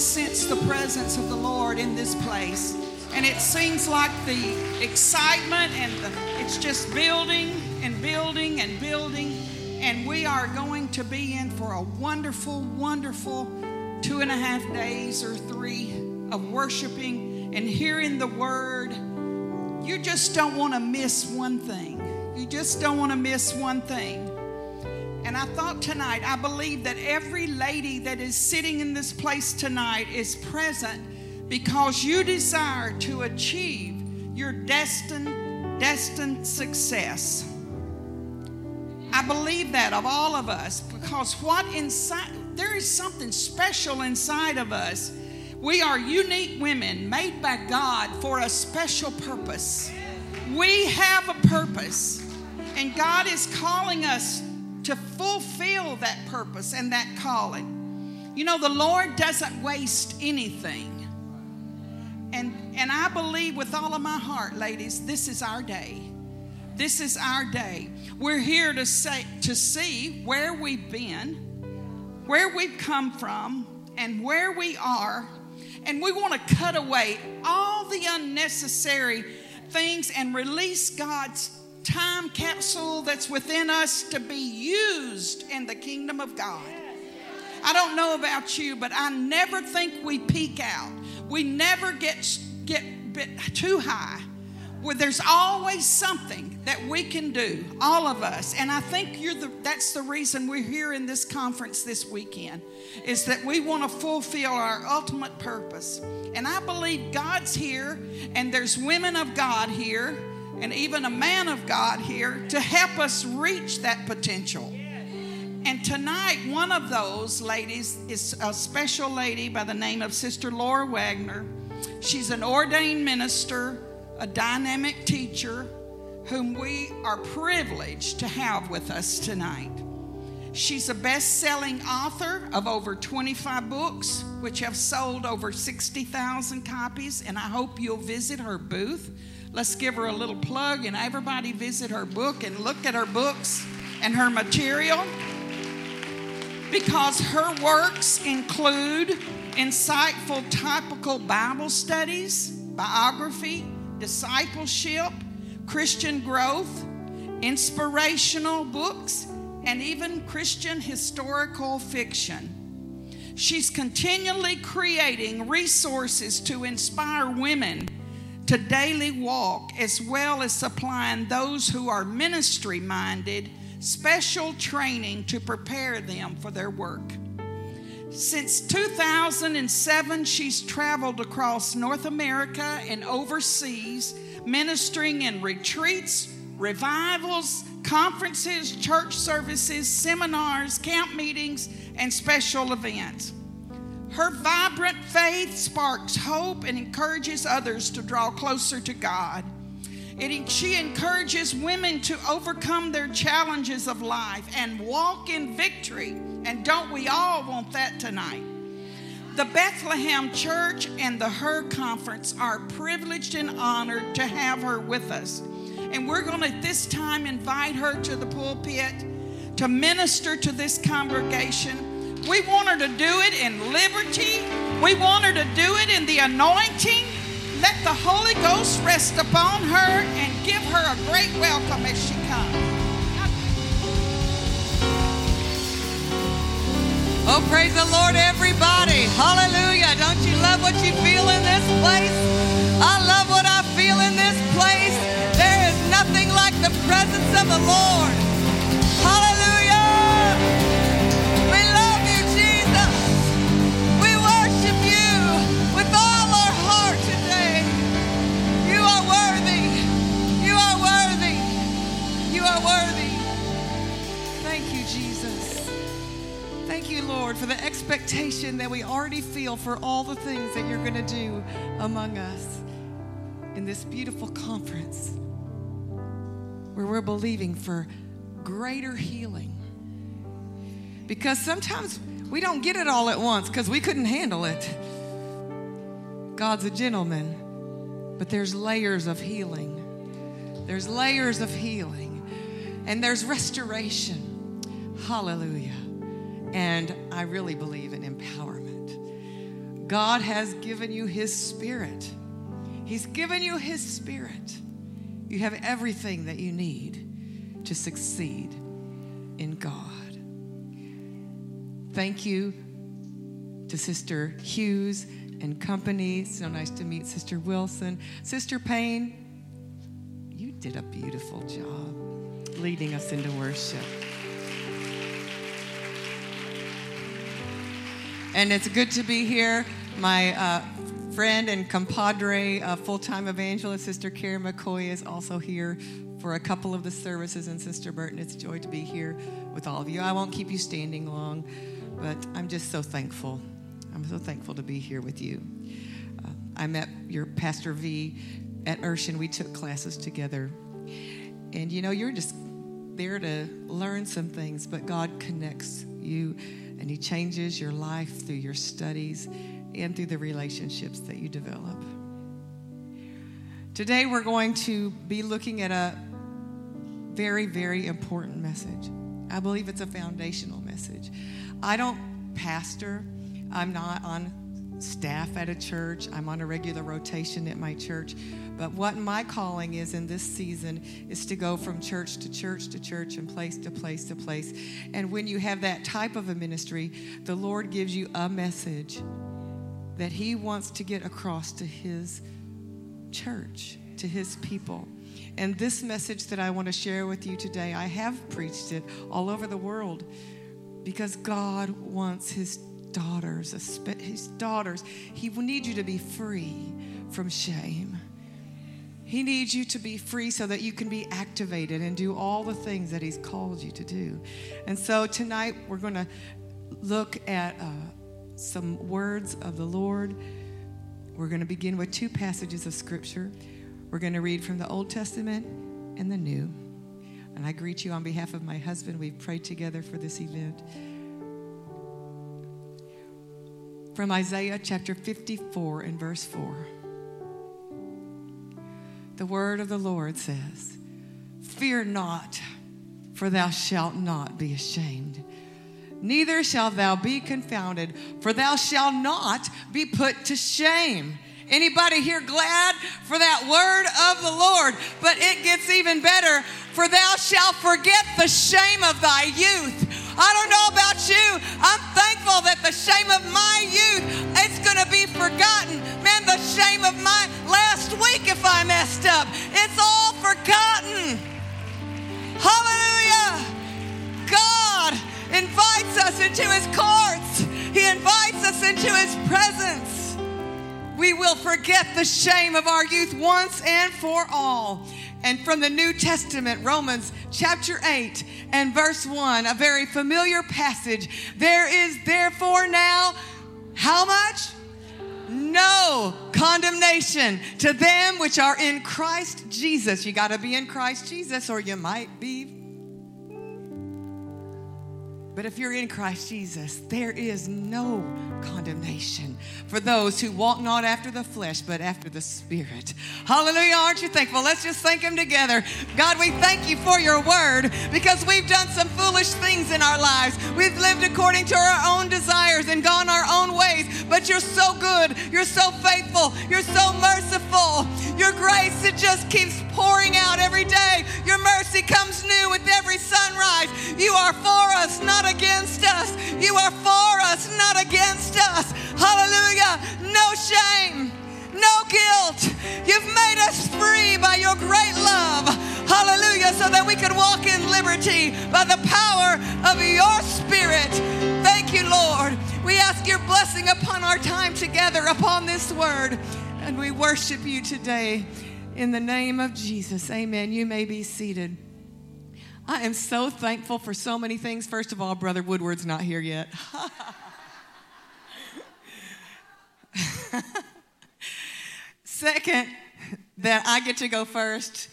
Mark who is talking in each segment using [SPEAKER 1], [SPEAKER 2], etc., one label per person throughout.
[SPEAKER 1] sense the presence of the Lord in this place. And it seems like the excitement and the, it's just building and building and building. And we are going to be in for a wonderful, wonderful two and a half days or three of worshiping and hearing the word. You just don't want to miss one thing. You just don't want to miss one thing. And I thought tonight, I believe that every lady that is sitting in this place tonight is present because you desire to achieve your destined, destined success. I believe that of all of us because what inside, there is something special inside of us. We are unique women made by God for a special purpose. We have a purpose, and God is calling us to fulfill that purpose and that calling. You know, the Lord doesn't waste anything. And, and I believe with all of my heart, ladies, this is our day. This is our day. We're here to say to see where we've been, where we've come from, and where we are. And we want to cut away all the unnecessary things and release God's time capsule that's within us to be used in the kingdom of God. I don't know about you, but I never think we peak out. We never get get too high. Where there's always something that we can do, all of us. And I think you're the, that's the reason we're here in this conference this weekend, is that we want to fulfill our ultimate purpose. And I believe God's here, and there's women of God here and even a man of God here to help us reach that potential. And tonight, one of those ladies is a special lady by the name of Sister Lori Wagner. She's an ordained minister, a dynamic teacher, whom we are privileged to have with us tonight. She's a best selling author of over 25 books, which have sold over 60,000 copies, and I hope you'll visit her booth Let's give her a little plug and everybody visit her book and look at her books and her material. Because her works include insightful topical Bible studies, biography, discipleship, Christian growth, inspirational books, and even Christian historical fiction. She's continually creating resources to inspire women to daily walk, as well as supplying those who are ministry minded special training to prepare them for their work. Since 2007, she's traveled across North America and overseas, ministering in retreats, revivals, conferences, church services, seminars, camp meetings, and special events. Her vibrant faith sparks hope and encourages others to draw closer to God. It, she encourages women to overcome their challenges of life and walk in victory. And don't we all want that tonight? The Bethlehem Church and the Her Conference are privileged and honored to have her with us. And we're going to at this time invite her to the pulpit to minister to this congregation we want her to do it in liberty. We want her to do it in the anointing. Let the Holy Ghost rest upon her and give her a great welcome as she comes.
[SPEAKER 2] Oh, praise the Lord, everybody. Hallelujah. Don't you love what you feel in this place? I love what I feel in this place. There is nothing like the presence of the Lord. Lord, for the expectation that we already feel for all the things that you're going to do among us in this beautiful conference where we're believing for greater healing. Because sometimes we don't get it all at once because we couldn't handle it. God's a gentleman, but there's layers of healing. There's layers of healing, and there's restoration. Hallelujah. And I really believe in empowerment. God has given you His Spirit. He's given you His Spirit. You have everything that you need to succeed in God. Thank you to Sister Hughes and company. So nice to meet Sister Wilson. Sister Payne, you did a beautiful job leading us into worship. And it's good to be here. My uh, friend and compadre, uh, full time evangelist, Sister Karen McCoy, is also here for a couple of the services. And Sister Burton, it's a joy to be here with all of you. I won't keep you standing long, but I'm just so thankful. I'm so thankful to be here with you. Uh, I met your Pastor V at Urshan. We took classes together. And you know, you're just there to learn some things, but God connects you and He changes your life through your studies and through the relationships that you develop. Today, we're going to be looking at a very, very important message. I believe it's a foundational message. I don't pastor, I'm not on staff at a church, I'm on a regular rotation at my church. But what my calling is in this season is to go from church to church to church and place to place to place. And when you have that type of a ministry, the Lord gives you a message that He wants to get across to His church, to His people. And this message that I want to share with you today, I have preached it all over the world because God wants His daughters, His daughters, He will need you to be free from shame. He needs you to be free so that you can be activated and do all the things that He's called you to do. And so tonight we're going to look at uh, some words of the Lord. We're going to begin with two passages of Scripture. We're going to read from the Old Testament and the New. And I greet you on behalf of my husband. We've prayed together for this event. From Isaiah chapter 54 and verse 4 the word of the Lord says, Fear not, for thou shalt not be ashamed. Neither shalt thou be confounded, for thou shalt not be put to shame. Anybody here glad for that word of the Lord? But it gets even better. For thou shalt forget the shame of thy youth. I don't know about you. I'm thankful that the shame of my youth it's going to be forgotten. Man, the shame of my last week if I messed up, it's all forgotten. Hallelujah. God invites us into his courts. He invites us into his presence. We will forget the shame of our youth once and for all. And from the New Testament, Romans chapter 8 and verse 1, a very familiar passage. There is therefore now how much? No condemnation to them which are in Christ Jesus. You got to be in Christ Jesus, or you might be but if you're in Christ Jesus, there is no condemnation for those who walk not after the flesh, but after the Spirit. Hallelujah. Aren't you thankful? Let's just thank Him together. God, we thank you for your word because we've done some foolish things in our lives. We've lived according to our own desires and gone our own ways, but you're so good. You're so faithful. You're so merciful. Your grace, it just keeps pouring out every day. Your mercy comes new with every sunrise. You are for us, not against us. You are for us, not against us. Hallelujah. No shame, no guilt. You've made us free by your great love. Hallelujah. So that we can walk in liberty by the power of your spirit. Thank you, Lord. We ask your blessing upon our time together, upon this word. And we worship you today in the name of Jesus. Amen. You may be seated. I am so thankful for so many things. First of all, Brother Woodward's not here yet. Second, that I get to go first.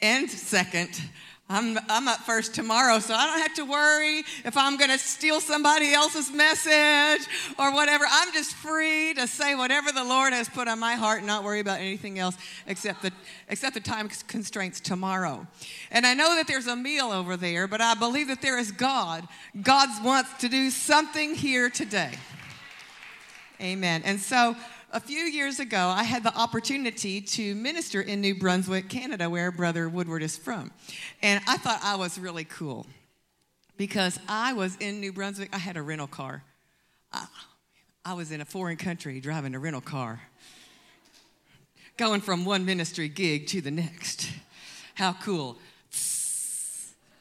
[SPEAKER 2] And second, I'm, I'm up first tomorrow, so I don't have to worry if I'm going to steal somebody else's message or whatever. I'm just free to say whatever the Lord has put on my heart and not worry about anything else except the, except the time constraints tomorrow. And I know that there's a meal over there, but I believe that there is God. God wants to do something here today. Amen. And so a few years ago, I had the opportunity to minister in New Brunswick, Canada, where Brother Woodward is from. And I thought I was really cool because I was in New Brunswick. I had a rental car. I, was in a foreign country driving a rental car, going from one ministry gig to the next. How cool.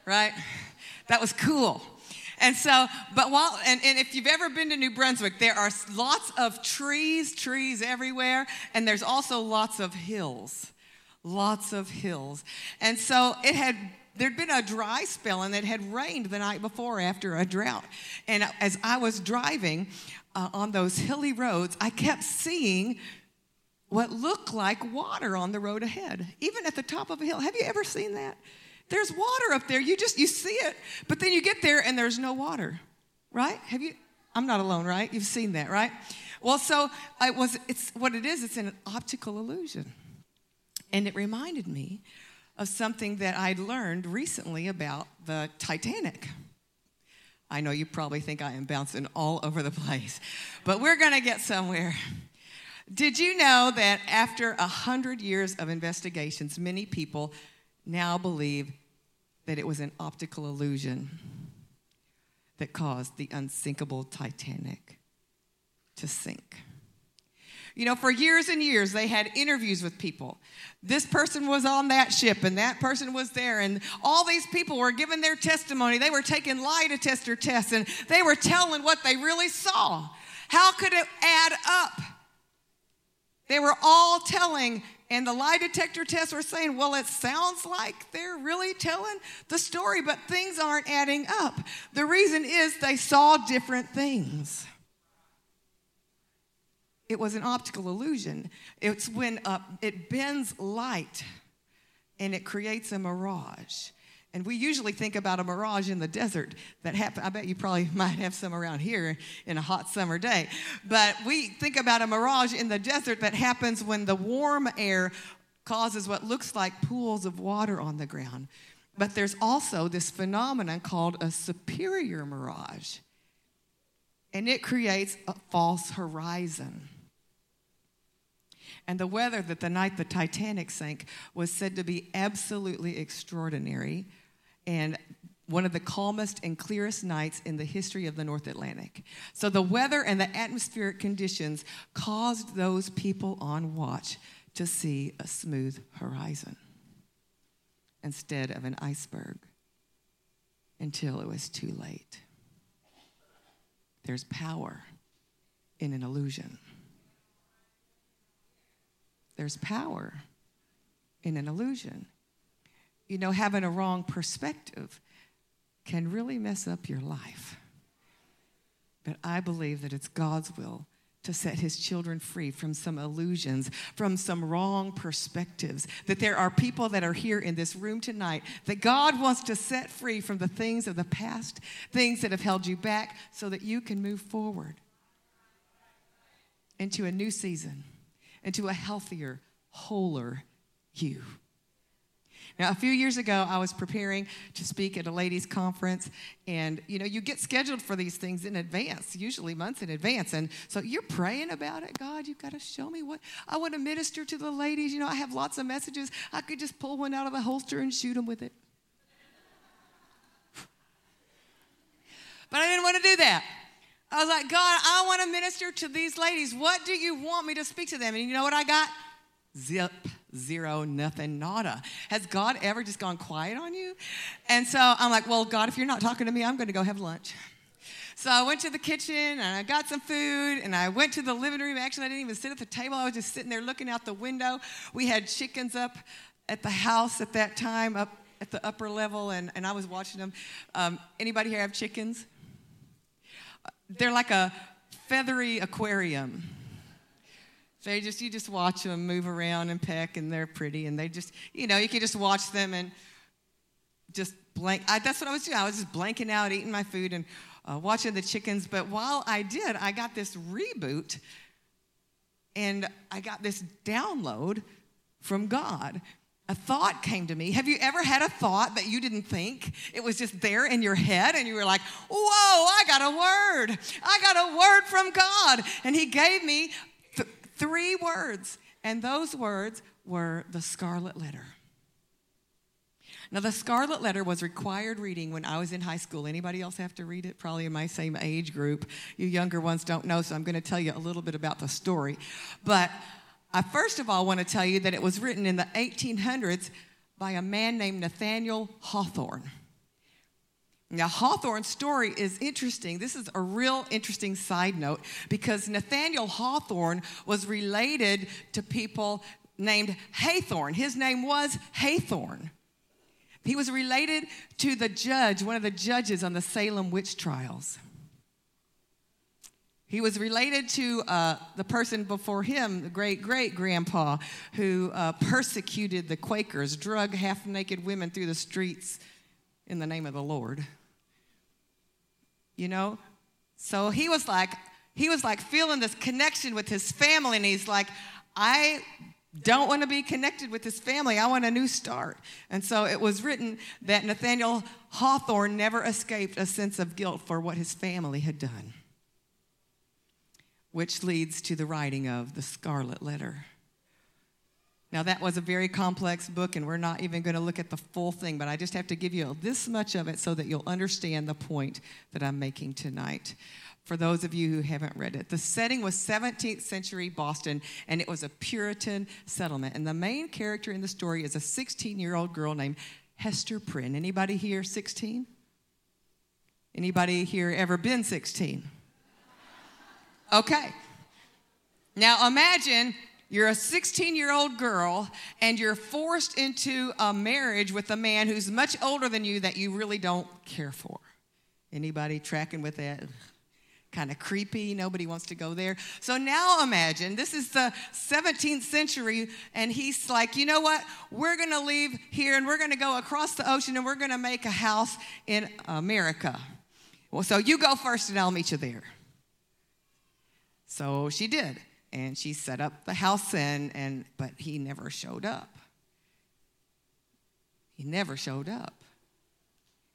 [SPEAKER 2] Right? That was cool. And so, but while, and, and if you've ever been to New Brunswick, there are lots of trees, trees everywhere, and there's also lots of hills. Lots of hills. And so it had there'd been a dry spell and it had rained the night before after a drought. And as I was driving uh, on those hilly roads, I kept seeing what looked like water on the road ahead, even at the top of a hill. Have you ever seen that? There's water up there. You just you see it, but then you get there and there's no water. Right? Have you I'm not alone, right? You've seen that, right? Well, so it was it's what it is, it's an optical illusion. And it reminded me of something that I'd learned recently about the Titanic. I know you probably think I am bouncing all over the place, but we're going to get somewhere. Did you know that after a hundred years of investigations, many people now believe that it was an optical illusion that caused the unsinkable Titanic to sink? You know, for years and years, they had interviews with people. This person was on that ship, and that person was there, and all these people were giving their testimony. They were taking lie detector tests, and they were telling what they really saw. How could it add up? They were all telling, and the lie detector tests were saying, well, it sounds like they're really telling the story, but things aren't adding up. The reason is they saw different things it was an optical illusion. It's when uh, it bends light and it creates a mirage. And we usually think about a mirage in the desert that happen. I bet you probably might have some around here in a hot summer day. But we think about a mirage in the desert that happens when the warm air causes what looks like pools of water on the ground. But there's also this phenomenon called a superior mirage. And it creates a false horizon. And the weather that the night the Titanic sank was said to be absolutely extraordinary and one of the calmest and clearest nights in the history of the North Atlantic. So the weather and the atmospheric conditions caused those people on watch to see a smooth horizon instead of an iceberg until it was too late. There's power in an illusion. There's power in an illusion. You know, having a wrong perspective can really mess up your life. But I believe that it's God's will to set his children free from some illusions, from some wrong perspectives. That there are people that are here in this room tonight that God wants to set free from the things of the past, things that have held you back, so that you can move forward into a new season into a healthier, wholer you. Now, a few years ago, I was preparing to speak at a ladies' conference, and you know, you get scheduled for these things in advance, usually months in advance. And so you're praying about it. God, you've got to show me what I want to minister to the ladies. You know, I have lots of messages. I could just pull one out of the holster and shoot them with it. But I didn't want to do that. I was like, God, I want to minister to these ladies. What do you want me to speak to them? And you know what I got? Zip, zero, nothing, nada. Has God ever just gone quiet on you? And so I'm like, well, God, if you're not talking to me, I'm going to go have lunch. So I went to the kitchen and I got some food and I went to the living room. Actually, I didn't even sit at the table. I was just sitting there looking out the window. We had chickens up at the house at that time, up at the upper level, and, and I was watching them. Um, anybody here have chickens? they're like a feathery aquarium. They just you just watch them move around and peck, and they're pretty, and they just you know you can just watch them and just blank. I, that's what I was doing. I was just blanking out, eating my food, and uh, watching the chickens. But while I did, I got this reboot, and I got this download from God. a thought came to me. Have you ever had a thought that you didn't think? It was just there in your head, and you were like, Whoa, I got a word. I got a word from God. And He gave me three words, and those words were the scarlet letter. Now, the Scarlet Letter was required reading when I was in high school. Anybody else have to read it? Probably in my same age group. You younger ones don't know, so I'm going to tell you a little bit about the story. But I first of all want to tell you that it was written in the 1800s by a man named Nathaniel Hawthorne. Now, Hawthorne's story is interesting. This is a real interesting side note because Nathaniel Hawthorne was related to people named Hathorne. His name was Hathorne. He was related to the judge, one of the judges on the Salem witch trials. He was related to uh, the person before him, the great great grandpa, who uh, persecuted the Quakers, drug half naked women through the streets in the name of the Lord. You know? So he was like, he was like feeling this connection with his family, and he's like, I don't want to be connected with his family. I want a new start. And so it was written that Nathaniel Hawthorne never escaped a sense of guilt for what his family had done, which leads to the writing of the Scarlet Letter. Now, that was a very complex book, and we're not even going to look at the full thing, but I just have to give you this much of it so that you'll understand the point that I'm making tonight for those of you who haven't read it. The setting was 17th century Boston, and it was a Puritan settlement. And the main character in the story is a 16 year old girl named Hester Prynne. Anybody here 16? Anybody here ever been 16? Okay. Now imagine you're a 16 year old girl and you're forced into a marriage with a man who's much older than you that you really don't care for. Anybody tracking with that? kind of creepy. Nobody wants to go there. So now imagine this is the 17th century, and he's like, you know what? We're going to leave here and we're going to go across the ocean and we're going to make a house in America. Well, so you go first and I'll meet you there. So she did. And she set up the house and, and but he never showed up. He never showed up.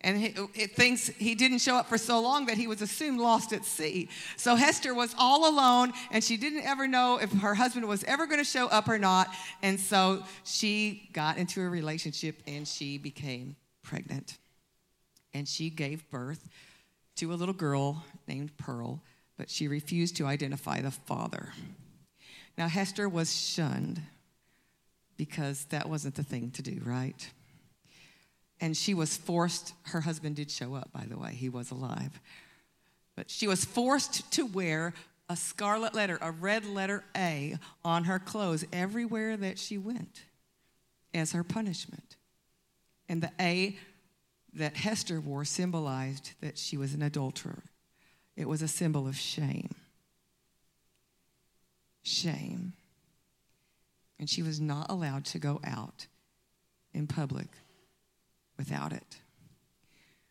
[SPEAKER 2] And it thinks he didn't show up for so long that he was assumed lost at sea. So Hester was all alone, and she didn't ever know if her husband was ever going to show up or not. And so she got into a relationship and she became pregnant. And she gave birth to a little girl named Pearl, but she refused to identify the father. Now, Hester was shunned because that wasn't the thing to do, right? and she was forced, her husband did show up, by the way, he was alive. But she was forced to wear a scarlet letter, a red letter A, on her clothes everywhere that she went as her punishment. And the A that Hester wore symbolized that she was an adulterer, it was a symbol of shame. Shame. And she was not allowed to go out in public without it.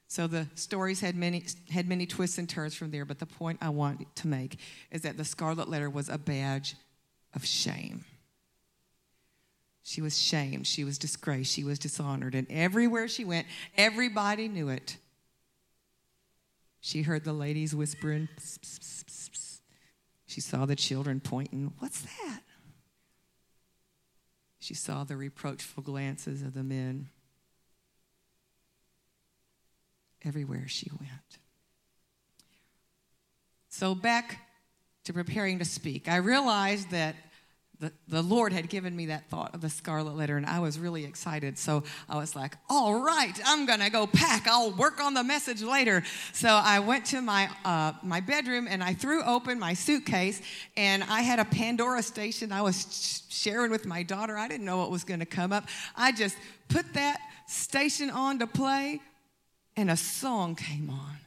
[SPEAKER 2] So the stories had many, had many twists and turns from there, but the point I want to make is that the scarlet letter was a badge of shame. She was shamed, she was disgraced, she was dishonored, and everywhere she went, everybody knew it. She heard the ladies whispering, pss, pss, pss, she saw the children pointing, What's that? She saw the reproachful glances of the men everywhere she went. So, back to preparing to speak, I realized that the, the Lord had given me that thought of the scarlet letter, and I was really excited. So I was like, all right, I'm going to go pack. I'll work on the message later. So I went to my, uh, my bedroom and I threw open my suitcase, and I had a Pandora station I was sharing with my daughter. I didn't know what was going to come up. I just put that station on to play, and a song came on.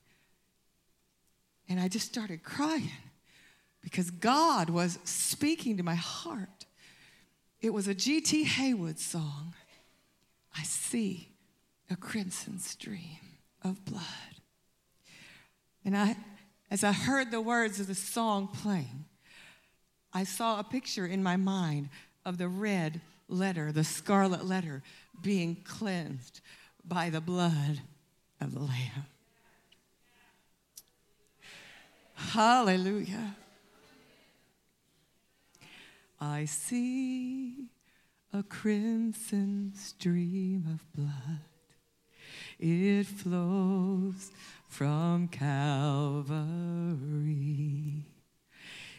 [SPEAKER 2] And I just started crying because God was speaking to my heart. It was a G.T. Haywood song. I see a crimson stream of blood. And I, as I heard the words of the song playing, I saw a picture in my mind of the red letter, the scarlet letter, being cleansed by the blood of the Lamb. Hallelujah. I see a crimson stream of blood. It flows from Calvary.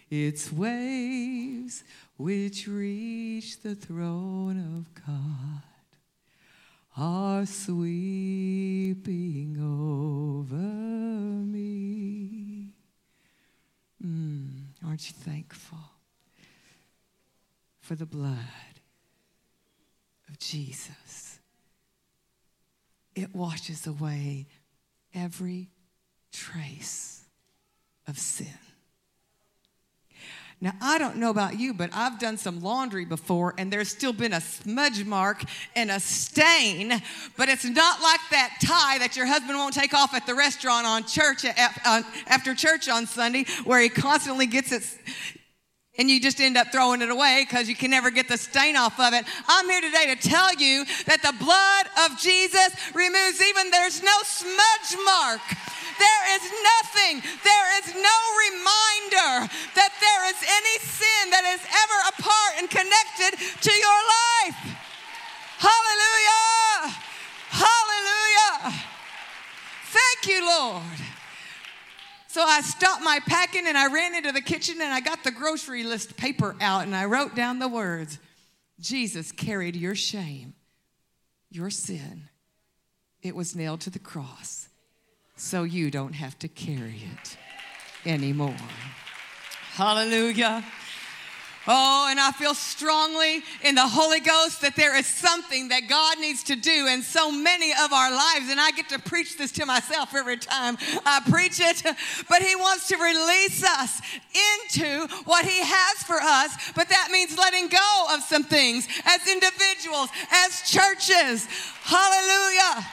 [SPEAKER 2] Its waves, which reach the throne of God, are sweeping over me. Mm, aren't you thankful for the blood of Jesus? It washes away every trace of sin. Now, I don't know about you, but I've done some laundry before and there's still been a smudge mark and a stain, but it's not like that tie that your husband won't take off at the restaurant on church uh, after church on Sunday where he constantly gets it and you just end up throwing it away because you can never get the stain off of it. I'm here today to tell you that the blood of Jesus removes even there's no smudge mark there is nothing, there is no reminder that there is any sin that is ever a part and connected to your life. Hallelujah! Hallelujah! Thank you, Lord. So I stopped my packing and I ran into the kitchen and I got the grocery list paper out and I wrote down the words Jesus carried your shame, your sin. It was nailed to the cross so you don't have to carry it anymore. Hallelujah. Oh, and I feel strongly in the Holy Ghost that there is something that God needs to do in so many of our lives. And I get to preach this to myself every time I preach it. But He wants to release us into what He has for us. But that means letting go of some things as individuals, as churches. Hallelujah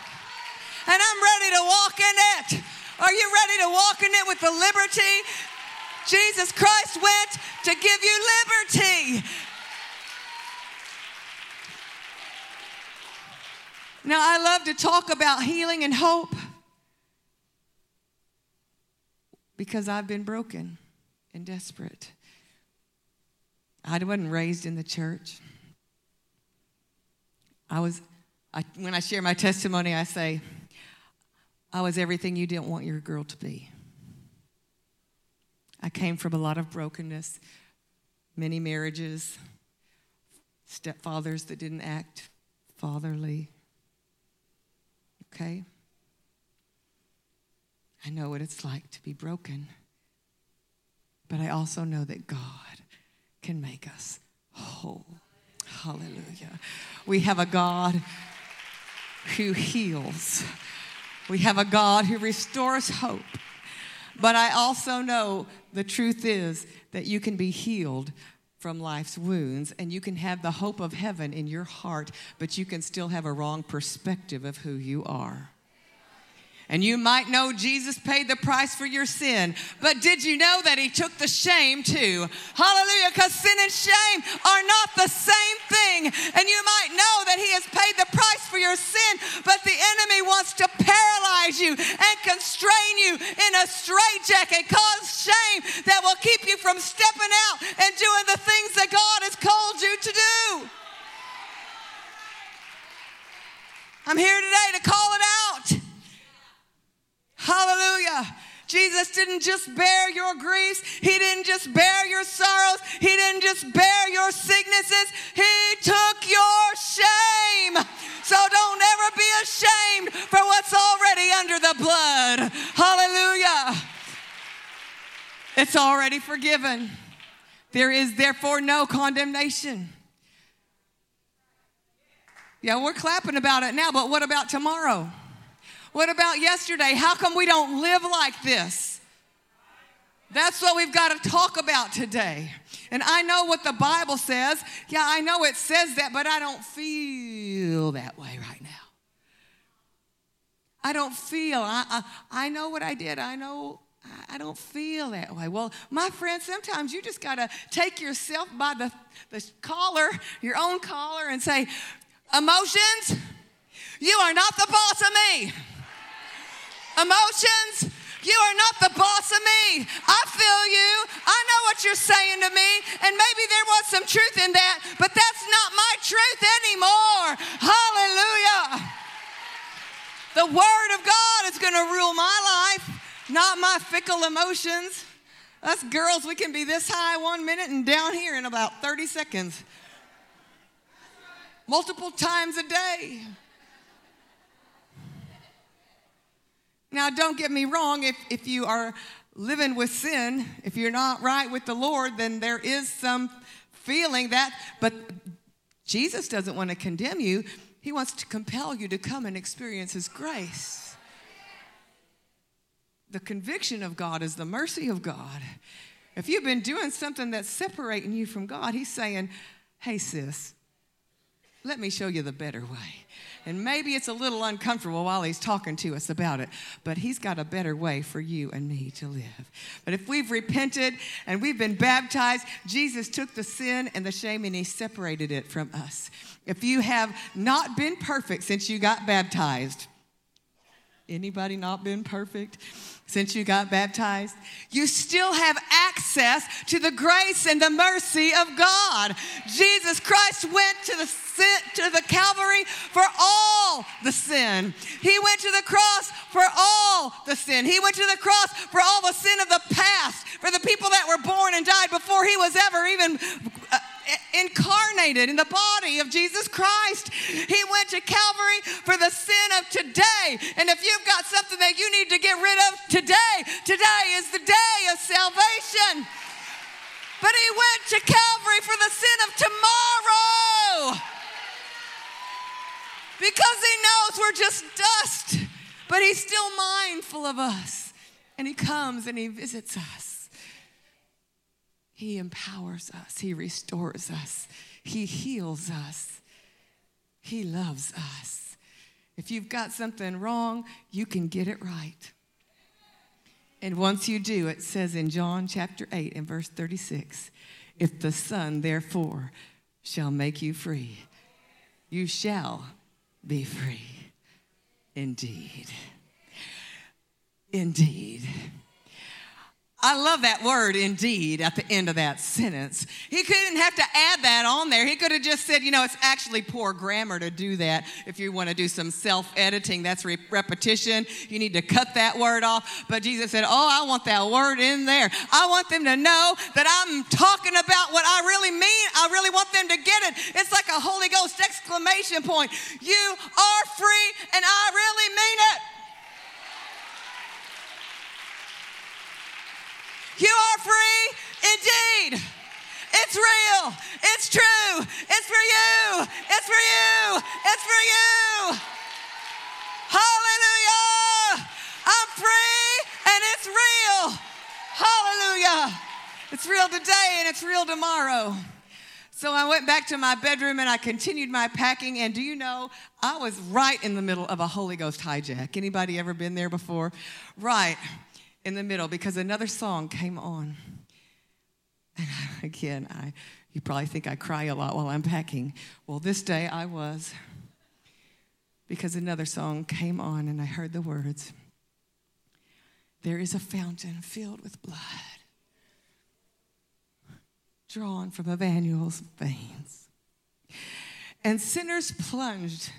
[SPEAKER 2] and I'm ready to walk in it. Are you ready to walk in it with the liberty? Jesus Christ went to give you liberty. Now, I love to talk about healing and hope because I've been broken and desperate. I wasn't raised in the church. I was, I, when I share my testimony, I say, I was everything you didn't want your girl to be. I came from a lot of brokenness, many marriages, stepfathers that didn't act fatherly. Okay? I know what it's like to be broken, but I also know that God can make us whole. Hallelujah. We have a God who heals. We have a God who restores hope. But I also know the truth is that you can be healed from life's wounds and you can have the hope of heaven in your heart, but you can still have a wrong perspective of who you are. And you might know Jesus paid the price for your sin, but did you know that He took the shame too? Hallelujah, because sin and shame are not the same thing. And you might know that He has paid the price for your sin, but the enemy wants to paralyze you and constrain you in a straitjacket, cause shame that will keep you from stepping out and doing the things that God has called you to do. I'm here today to call it out. Hallelujah. Jesus didn't just bear your griefs. He didn't just bear your sorrows. He didn't just bear your sicknesses. He took your shame. So don't ever be ashamed for what's already under the blood. Hallelujah. It's already forgiven. There is therefore no condemnation. Yeah, we're clapping about it now, but what about tomorrow? What about yesterday? How come we don't live like this? That's what we've got to talk about today. And I know what the Bible says. Yeah, I know it says that, but I don't feel that way right now. I don't feel. I, I, I know what I did. I know I don't feel that way. Well, my friend, sometimes you just got to take yourself by the, the collar, your own collar, and say, Emotions, you are not the boss of me. Emotions, you are not the boss of me. I feel you. I know what you're saying to me. And maybe there was some truth in that, but that's not my truth anymore. Hallelujah. The Word of God is going to rule my life, not my fickle emotions. Us girls, we can be this high one minute and down here in about 30 seconds. Multiple times a day. Now, don't get me wrong, if, if you are living with sin, if you're not right with the Lord, then there is some feeling that, but Jesus doesn't want to condemn you. He wants to compel you to come and experience His grace. The conviction of God is the mercy of God. If you've been doing something that's separating you from God, He's saying, Hey, sis, let me show you the better way. And maybe it's a little uncomfortable while he's talking to us about it, but he's got a better way for you and me to live. But if we've repented and we've been baptized, Jesus took the sin and the shame and he separated it from us. If you have not been perfect since you got baptized, anybody not been perfect? Since you got baptized, you still have access to the grace and the mercy of God. Jesus Christ went to the sin, to the Calvary for all the sin. He went to the cross for all the sin. He went to the cross for all the sin of the past, for the people that were born and died before he was ever even uh, incarnated in the body of Jesus Christ. He went to Calvary for the sin of today. And if you've got something that you need to get rid of today, today is the day of salvation. But he went to Calvary for the sin of tomorrow. Because he knows we're just dust, but he's still mindful of us. And he comes and he visits us. He empowers us, He restores us, He heals us, He loves us. If you've got something wrong, you can get it right. And once you do, it says in John chapter 8 and verse 36 if the Son, therefore, shall make you free, you shall be free indeed. Indeed. I love that word indeed at the end of that sentence. He couldn't have to add that on there. He could have just said, you know, it's actually poor grammar to do that. If you want to do some self editing, that's re- repetition. You need to cut that word off. But Jesus said, oh, I want that word in there. I want them to know that I'm talking about what I really mean. I really want them to get it. It's like a Holy Ghost exclamation point. You are free, and I really mean it. You are free indeed. It's real. It's true. It's for you. It's for you. It's for you. Hallelujah. I'm free and it's real. Hallelujah. It's real today and it's real tomorrow. So I went back to my bedroom and I continued my packing. And do you know, I was right in the middle of a Holy Ghost hijack. Anybody ever been there before? Right in the middle because another song came on. And again, I, you probably think I cry a lot while I'm packing. Well, this day I was because another song came on and I heard the words There is a fountain filled with blood drawn from Emmanuel's veins. And sinners plunged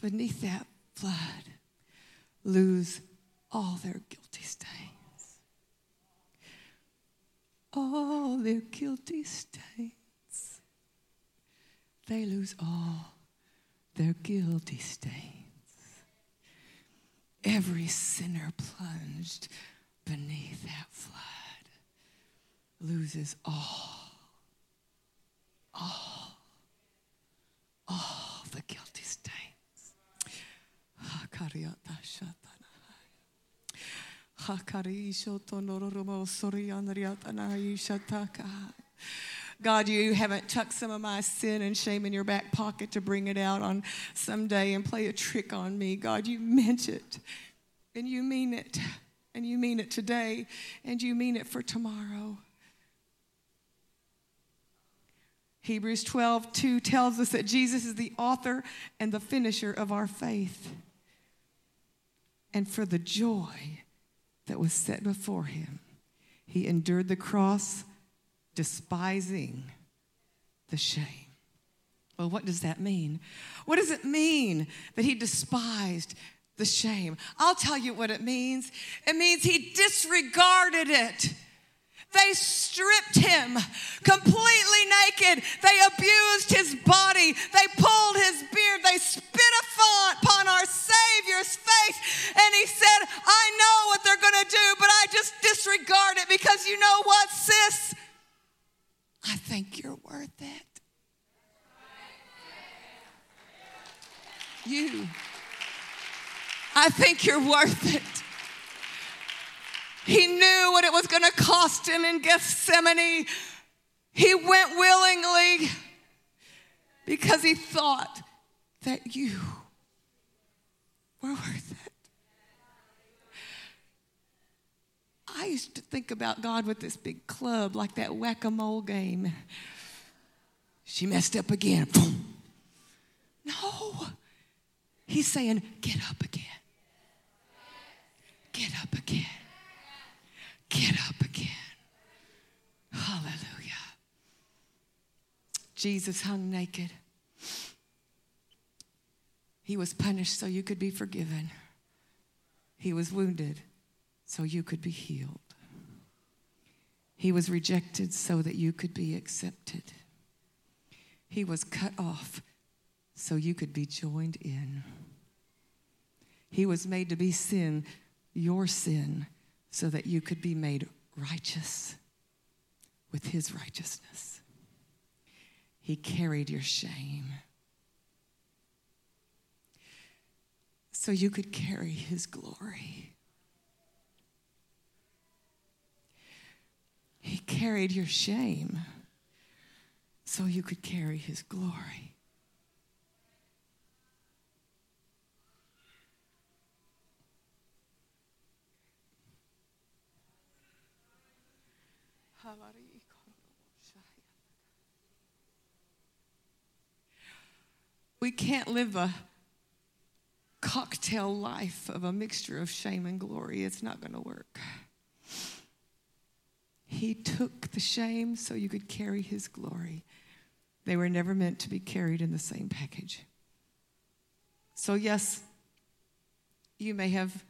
[SPEAKER 2] beneath that flood lose all their guilty stains. All their guilty stains. They lose all their guilty stains. Every sinner plunged beneath that flood loses all, all, all the guilty stains. Ah, God, you haven't tucked some of my sin and shame in your back pocket to bring it out on some day and play a trick on me. God, you meant it and you mean it. and you mean it today, and you mean it for tomorrow. Hebrews 12, 2 tells us that Jesus is the author and the finisher of our faith. And for the joy that was set before him, he endured the cross, despising the shame. Well, what does that mean? What does it mean that he despised the shame? I'll tell you what it means. It means he disregarded it. They stripped him completely naked. They abused his body. They pulled his You. I think you're worth it. He knew what it was going to cost him in Gethsemane. He went willingly because he thought that you were worth it. I used to think about God with this big club, like that whack a mole game. She messed up again. No. He's saying, get up again. Get up again. Get up again. Hallelujah. Jesus hung naked. He was punished so you could be forgiven. He was wounded so you could be healed. He was rejected so that you could be accepted. He was cut off so you could be joined in. He was made to be sin, your sin, so that you could be made righteous with his righteousness. He carried your shame so you could carry his glory. He carried your shame so you could carry his glory. We can't live a cocktail life of a mixture of shame and glory. It's not going to work. He took the shame so you could carry his glory. They were never meant to be carried in the same package. So, yes, you may have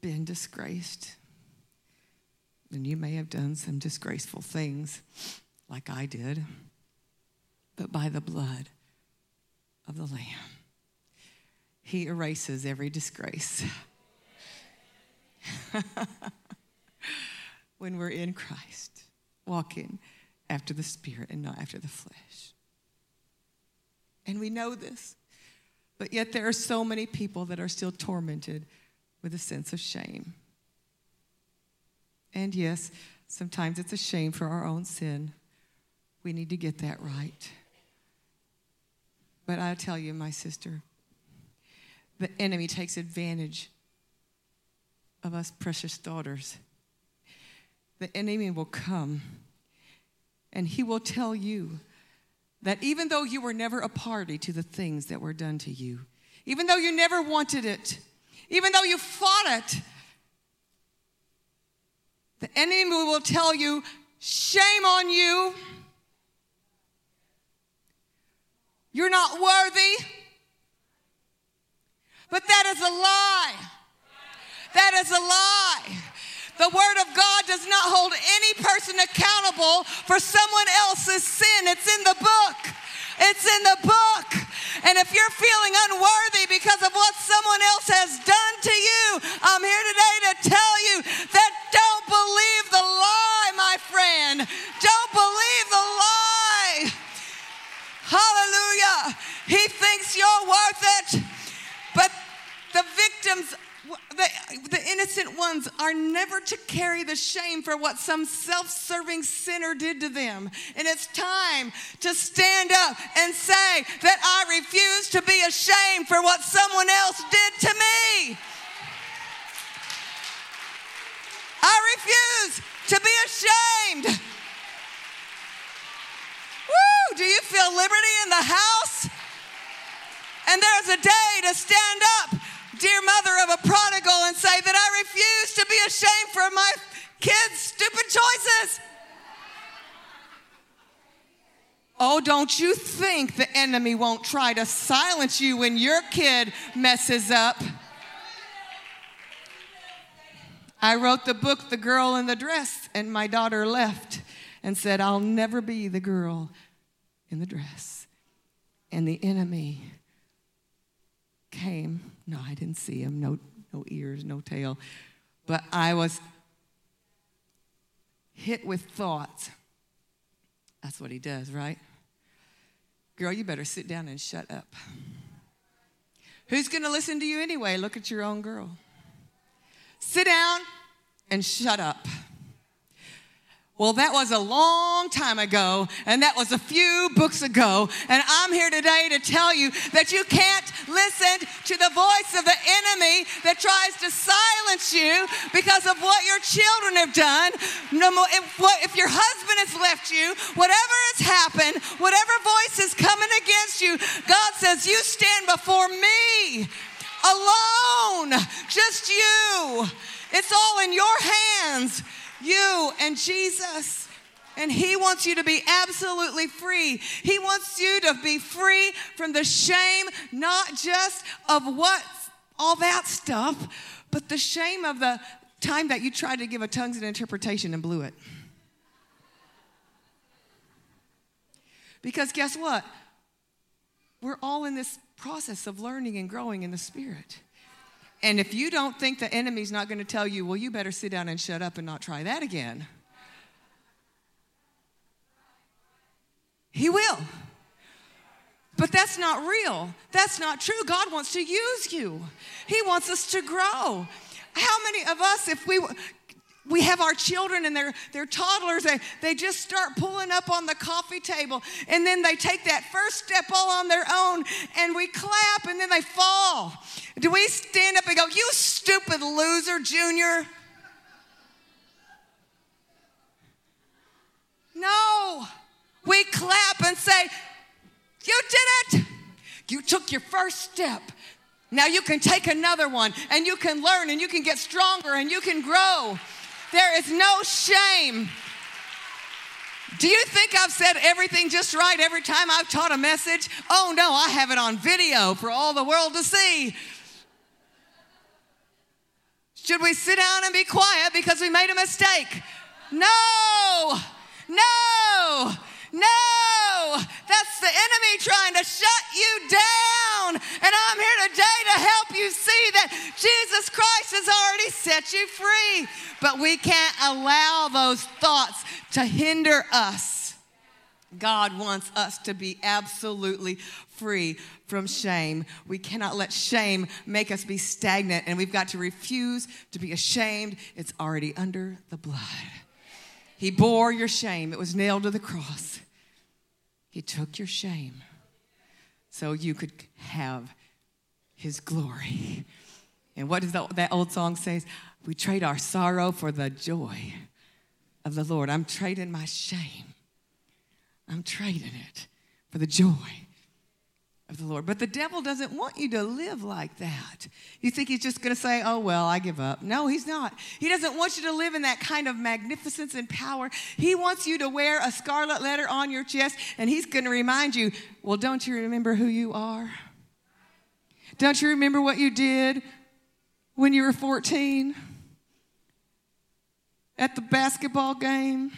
[SPEAKER 2] been disgraced, and you may have done some disgraceful things like I did, but by the blood of the Lamb. He erases every disgrace. when we're in Christ, walking after the Spirit and not after the flesh. And we know this, but yet there are so many people that are still tormented with a sense of shame. And yes, sometimes it's a shame for our own sin. We need to get that right. But I tell you, my sister, the enemy takes advantage of us precious daughters. The enemy will come and he will tell you that even though you were never a party to the things that were done to you, even though you never wanted it, even though you fought it, the enemy will tell you, shame on you. You're not worthy. But that is a lie. That is a lie. The Word of God does not hold any person accountable for someone else's sin. It's in the book. It's in the book. And if you're feeling unworthy because of what someone else has done to you, I'm here today to tell you that believe the lie, my friend. Don't believe the lie. Hallelujah. He thinks you're worth it. But the victims, the, the innocent ones, are never to carry the shame for what some self serving sinner did to them. And it's time to stand up and say that I refuse to be ashamed for what someone else did to me. I refuse to be ashamed. Woo! Do you feel liberty in the house? And there's a day to stand up, dear mother of a prodigal, and say that I refuse to be ashamed for my kids' stupid choices. Oh, don't you think the enemy won't try to silence you when your kid messes up? I wrote the book, The Girl in the Dress, and my daughter left and said, I'll never be the girl in the dress. And the enemy came. No, I didn't see him. No, no ears, no tail. But I was hit with thoughts. That's what he does, right? Girl, you better sit down and shut up. Who's going to listen to you anyway? Look at your own girl. Sit down and shut up. Well, that was a long time ago, and that was a few books ago. And I'm here today to tell you that you can't listen to the voice of the enemy that tries to silence you because of what your children have done. If your husband has left you, whatever has happened, whatever voice is coming against you, God says, You stand before me alone, just you. It's all in your hands you and Jesus. And He wants you to be absolutely free. He wants you to be free from the shame, not just of what, all that stuff, but the shame of the time that you tried to give a tongues and interpretation and blew it. Because guess what? We're all in this process of learning and growing in the Spirit. And if you don't think the enemy's not going to tell you, well, you better sit down and shut up and not try that again, he will. But that's not real. That's not true. God wants to use you, He wants us to grow. How many of us, if we we have our children and they're, they're toddlers, they, they just start pulling up on the coffee table and then they take that first step all on their own and we clap and then they fall. Do we stand up and go, You stupid loser, Junior? No. We clap and say, You did it. You took your first step. Now you can take another one and you can learn and you can get stronger and you can grow. There is no shame. Do you think I've said everything just right every time I've taught a message? Oh no, I have it on video for all the world to see. Should we sit down and be quiet because we made a mistake? No, no, no. That's the enemy trying to shut you down. And I'm here today to help you see that Jesus Christ has already set you free. But we can't allow those thoughts to hinder us. God wants us to be absolutely free from shame. We cannot let shame make us be stagnant, and we've got to refuse to be ashamed. It's already under the blood. He bore your shame, it was nailed to the cross. He took your shame so you could have his glory. And what does that, old song say? We trade our sorrow for the joy of the Lord. I'm trading my shame. I'm trading it for the joy of the Lord. But the devil doesn't want you to live like that. You think he's just going to say, oh, well, I give up. No, he's not. He doesn't want you to live in that kind of magnificence and power. He wants you to wear a scarlet letter on your chest, and he's going to remind you, well, don't you remember who you are? Don't you remember what you did when you were 14 at the basketball game?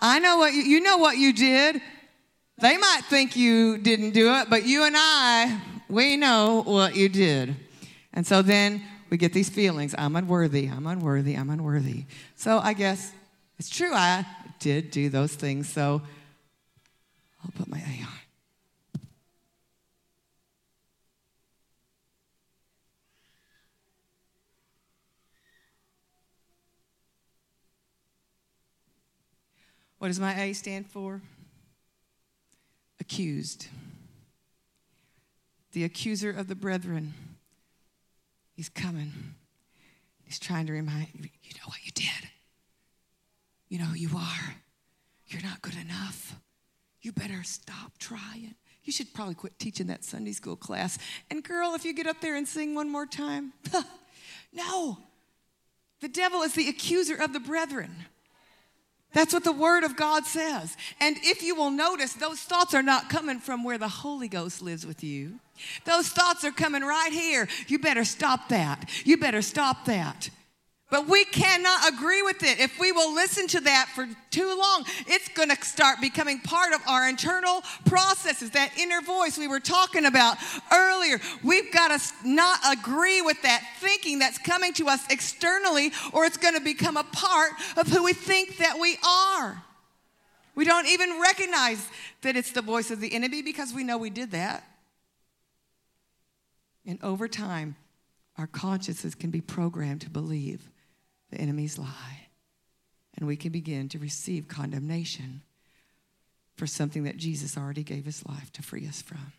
[SPEAKER 2] I know what you, you know what you did. They might think you didn't do it, but you and I, we know what you did. And so then we get these feelings I'm unworthy, I'm unworthy, I'm unworthy. So I guess it's true, I did do those things. So I'll put my A on. What does my A stand for? Accused. the accuser of the brethren, he's coming. He's trying to remind you, you know what you did. You know who you are. You're not good enough. You better stop trying. You should probably quit teaching that Sunday school class. And girl, if you get up there and sing one more time, no. The devil is the accuser of the brethren. That's what the Word of God says. And if you will notice, those thoughts are not coming from where the Holy Ghost lives with you. Those thoughts are coming right here. You better stop that. You better stop that. But we cannot agree with it. If we will listen to that for too long, it's going to start becoming part of our internal processes, that inner voice we were talking about earlier. We've got to not agree with that thinking that's coming to us externally, or it's going to become a part of who we think that we are. We don't even recognize that it's the voice of the enemy because we know we did that. And over time, our consciences can be programmed to believe the enemy's lie. And we can begin to receive condemnation for something that Jesus already gave his life to free us from.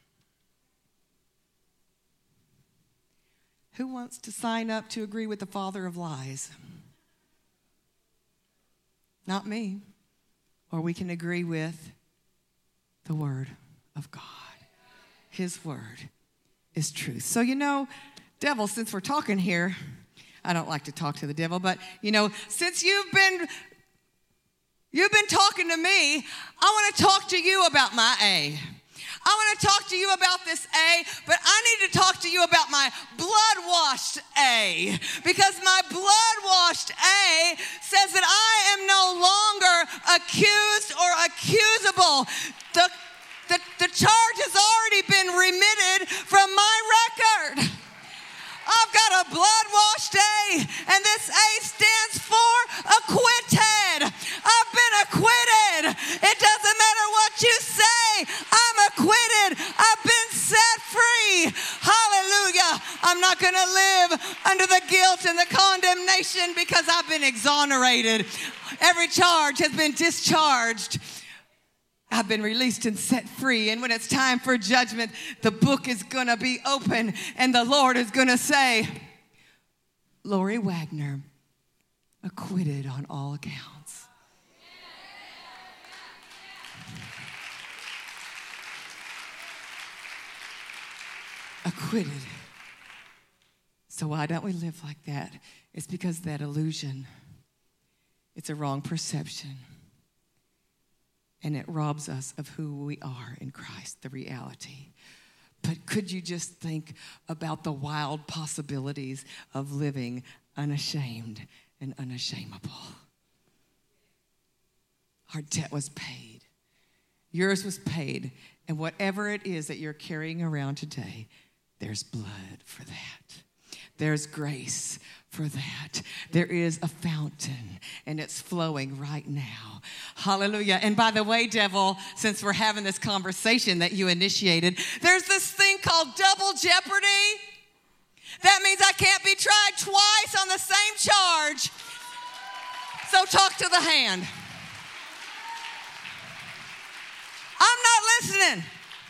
[SPEAKER 2] Who wants to sign up to agree with the father of lies? Not me. Or we can agree with the word of God. His word is truth. So, you know, devil, since we're talking here, I don't like to talk to the devil, but you know, since you've been you've been talking to me, I want to talk to you about my A. I want to talk to you about this A, but I need to talk to you about my blood washed A. Because my blood washed A says that I am no longer accused or accusable. The, the, the charge has already been remitted from my record. I've got a blood washed A, and this A stands for acquitted. I've been acquitted. It doesn't matter what you say, I'm acquitted. I've been set free. Hallelujah. I'm not going to live under the guilt and the condemnation because I've been exonerated. Every charge has been discharged. I've been released and set free. And when it's time for judgment, the book is going to be open and the Lord is going to say, Lori Wagner, acquitted on all accounts. Acquitted. So, why don't we live like that? It's because that illusion, it's a wrong perception and it robs us of who we are in Christ, the reality. But could you just think about the wild possibilities of living unashamed and unashamable? Our debt was paid, yours was paid, and whatever it is that you're carrying around today, there's blood for that. There's grace for that. There is a fountain and it's flowing right now. Hallelujah. And by the way, devil, since we're having this conversation that you initiated, there's this thing called double jeopardy. That means I can't be tried twice on the same charge. So talk to the hand. I'm not listening.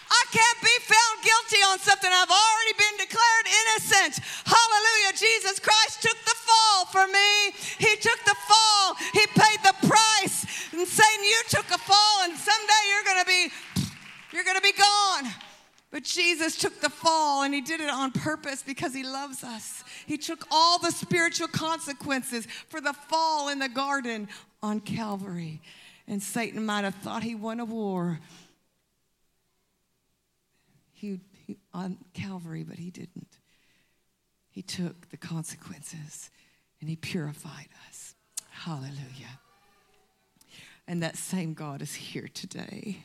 [SPEAKER 2] I can't be found guilty on something I've already been declared innocent. Hallelujah. Jesus Christ took the fall for me. He took the fall. He paid the price. And Satan, you took a fall, and someday you're gonna be you're gonna be gone. But Jesus took the fall and he did it on purpose because he loves us. He took all the spiritual consequences for the fall in the garden on Calvary. And Satan might have thought he won a war, he, he, on Calvary, but he didn't. He took the consequences and he purified us. Hallelujah. And that same God is here today.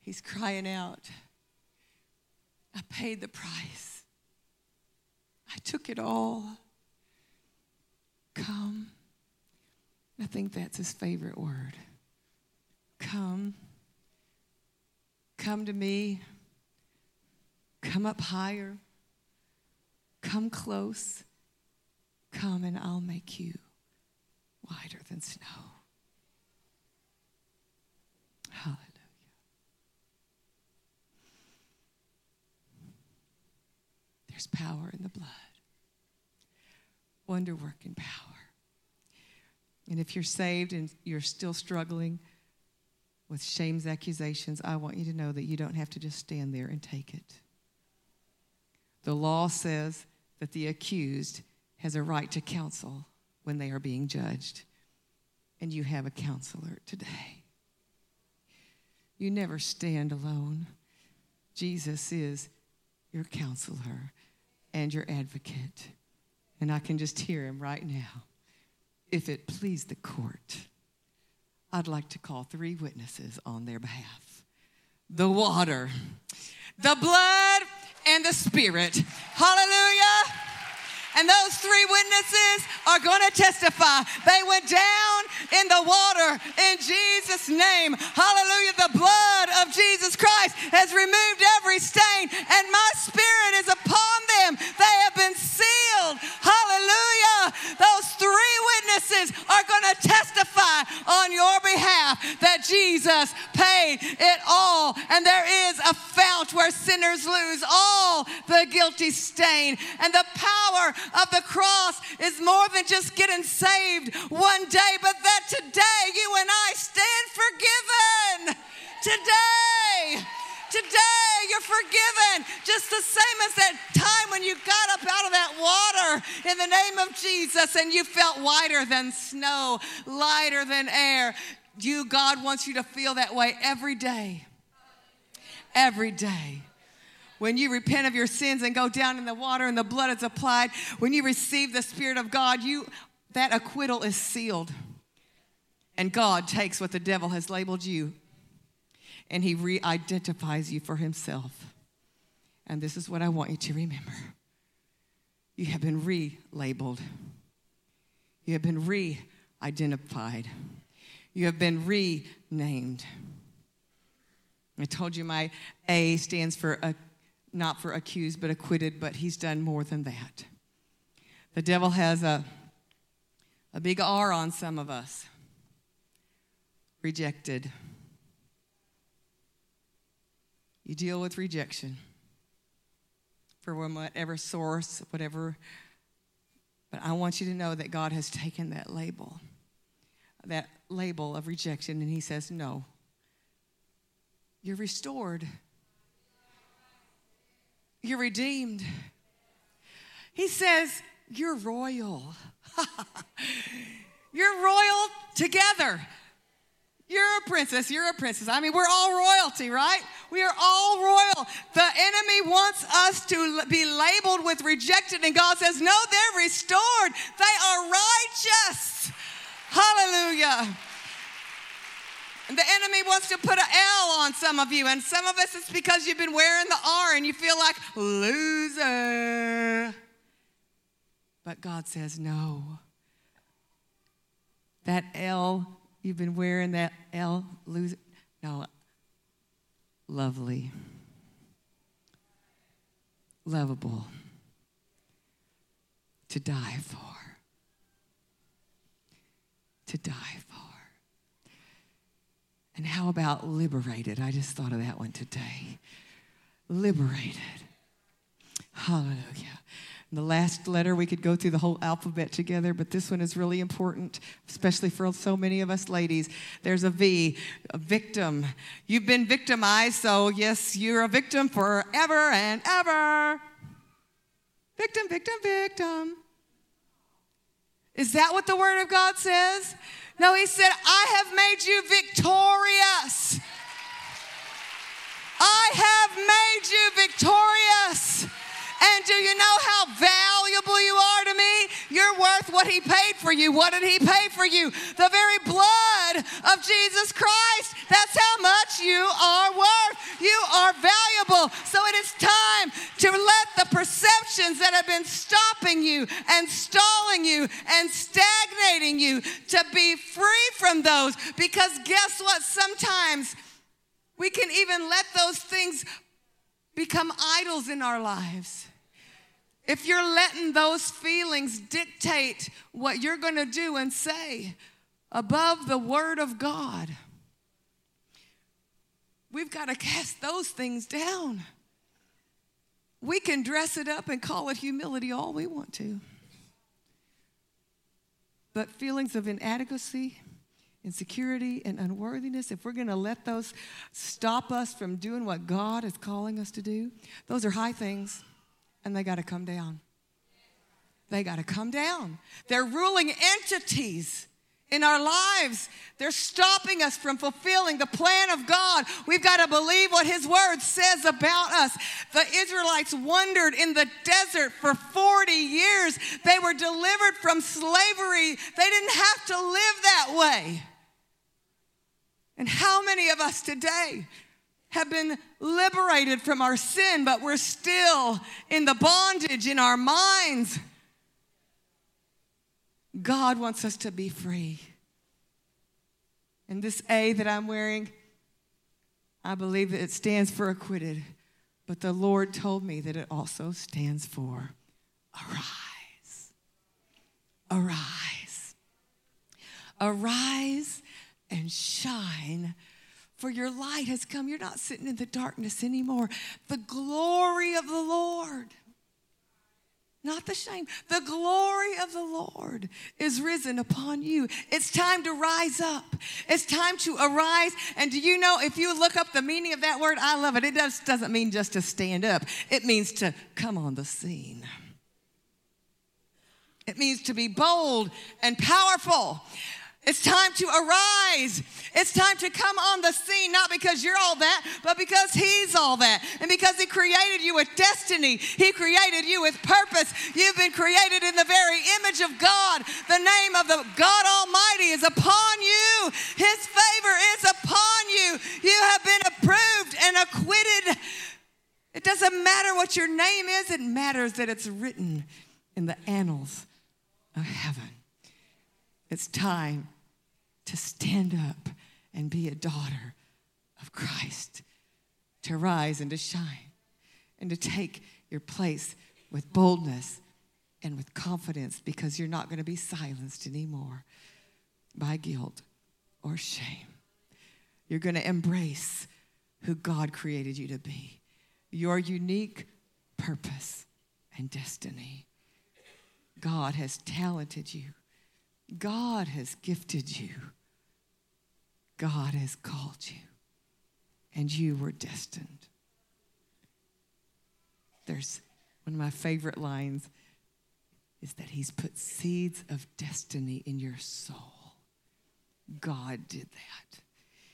[SPEAKER 2] He's crying out, I paid the price. I took it all. Come. I think that's his favorite word. Come. Come to me. Come up higher. Come close. Come and I'll make you wider than snow. Hallelujah. There's power in the blood, wonder working power. And if you're saved and you're still struggling, with shame's accusations, I want you to know that you don't have to just stand there and take it. The law says that the accused has a right to counsel when they are being judged. And you have a counselor today. You never stand alone. Jesus is your counselor and your advocate. And I can just hear him right now. If it please the court, I'd like to call three witnesses on their behalf the water, the blood, and the spirit. Hallelujah. And those three witnesses are going to testify. They went down in the water in Jesus' name. Hallelujah. The blood of Jesus Christ has removed every stain, and my spirit is upon them. They have been sealed. Are going to testify on your behalf that Jesus paid it all. And there is a fount where sinners lose all the guilty stain. And the power of the cross is more than just getting saved one day, but that today you and I stand forgiven. Today. Today, you're forgiven. Just the same as that time when you got up out of that water in the name of Jesus and you felt whiter than snow, lighter than air. You, God wants you to feel that way every day. Every day. When you repent of your sins and go down in the water and the blood is applied, when you receive the Spirit of God, you that acquittal is sealed. And God takes what the devil has labeled you and he re identifies you for himself. And this is what I want you to remember you have been relabeled, you have been re identified, you have been renamed. I told you my A stands for a, not for accused, but acquitted, but he's done more than that. The devil has a, a big R on some of us rejected. You deal with rejection from whatever source, whatever. But I want you to know that God has taken that label, that label of rejection, and He says, No, you're restored, you're redeemed. He says, You're royal. you're royal together. You're a princess. You're a princess. I mean, we're all royalty, right? We are all royal. The enemy wants us to be labeled with rejected, and God says, No, they're restored. They are righteous. Hallelujah. The enemy wants to put an L on some of you, and some of us it's because you've been wearing the R and you feel like loser. But God says, No. That L You've been wearing that L, lose No, lovely, lovable, to die for, to die for. And how about liberated? I just thought of that one today. Liberated. Hallelujah. The last letter, we could go through the whole alphabet together, but this one is really important, especially for so many of us ladies. There's a V, a victim. You've been victimized, so yes, you're a victim forever and ever. Victim, victim, victim. Is that what the Word of God says? No, He said, I have made you victorious. I have made you victorious. And do you know how valuable you are to me? You're worth what He paid for you. What did He pay for you? The very blood of Jesus Christ. That's how much you are worth. You are valuable. So it is time to let the perceptions that have been stopping you and stalling you and stagnating you to be free from those. Because guess what? Sometimes we can even let those things become idols in our lives. If you're letting those feelings dictate what you're going to do and say above the Word of God, we've got to cast those things down. we can dress it up and call it humility all we want to. But feelings of inadequacy, insecurity, and unworthiness, if we're going to let those stop us from doing what God is calling us to do, those are high things and they got to come down. They got to come down. They're ruling entities in our lives. They're stopping us from fulfilling the plan of God. We've got to believe what His Word says about us. The Israelites wandered in the desert for 40 years. They were delivered from slavery. They didn't have to live that way. And how many of us today have been liberated from our sin, but we're still in the bondage in our minds? God wants us to be free. And this A that I'm wearing, I believe that it stands for acquitted. But the Lord told me that it also stands for arise. Arise. Arise and shine, for your light has come. You're not sitting in the darkness anymore. The glory of the Lord not the shame. The glory of the Lord is risen upon you. It's time to rise up. It's time to arise. And do you know, if you look up the meaning of that word, I love it. It does, doesn't mean just to stand up, it means to come on the scene. It means to be bold and powerful. It's time to arise. It's time to come on the scene, not because you're all that, but because He's all that. And because He created you with destiny, He created you with purpose. You've been created in the very image of God. The name of the God Almighty is upon you, His favor is upon you. You have been approved and acquitted. It doesn't matter what your name is, it matters that it's written in the annals of heaven. It's time to stand up and be a daughter of Christ, to rise and to shine, and to take your place with boldness and with confidence because you're not going to be silenced anymore by guilt or shame. You're going to embrace who God created you to be, your unique purpose and destiny. God has talented you God has gifted you. God has called you. And you were destined. There's one of my favorite lines is that He's put seeds of destiny in your soul. God did that.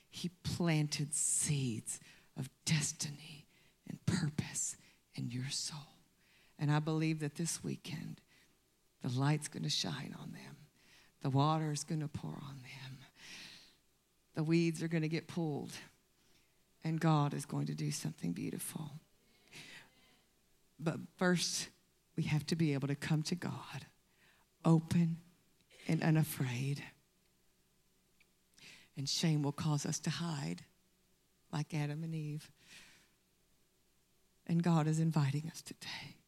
[SPEAKER 2] He planted seeds of destiny and purpose in your soul. And I believe that this weekend, the light's going to shine on them. The water is going to pour on them. The weeds are going to get pulled. And God is going to do something beautiful. But first, we have to be able to come to God open and unafraid. And shame will cause us to hide like Adam and Eve. And God is inviting us today.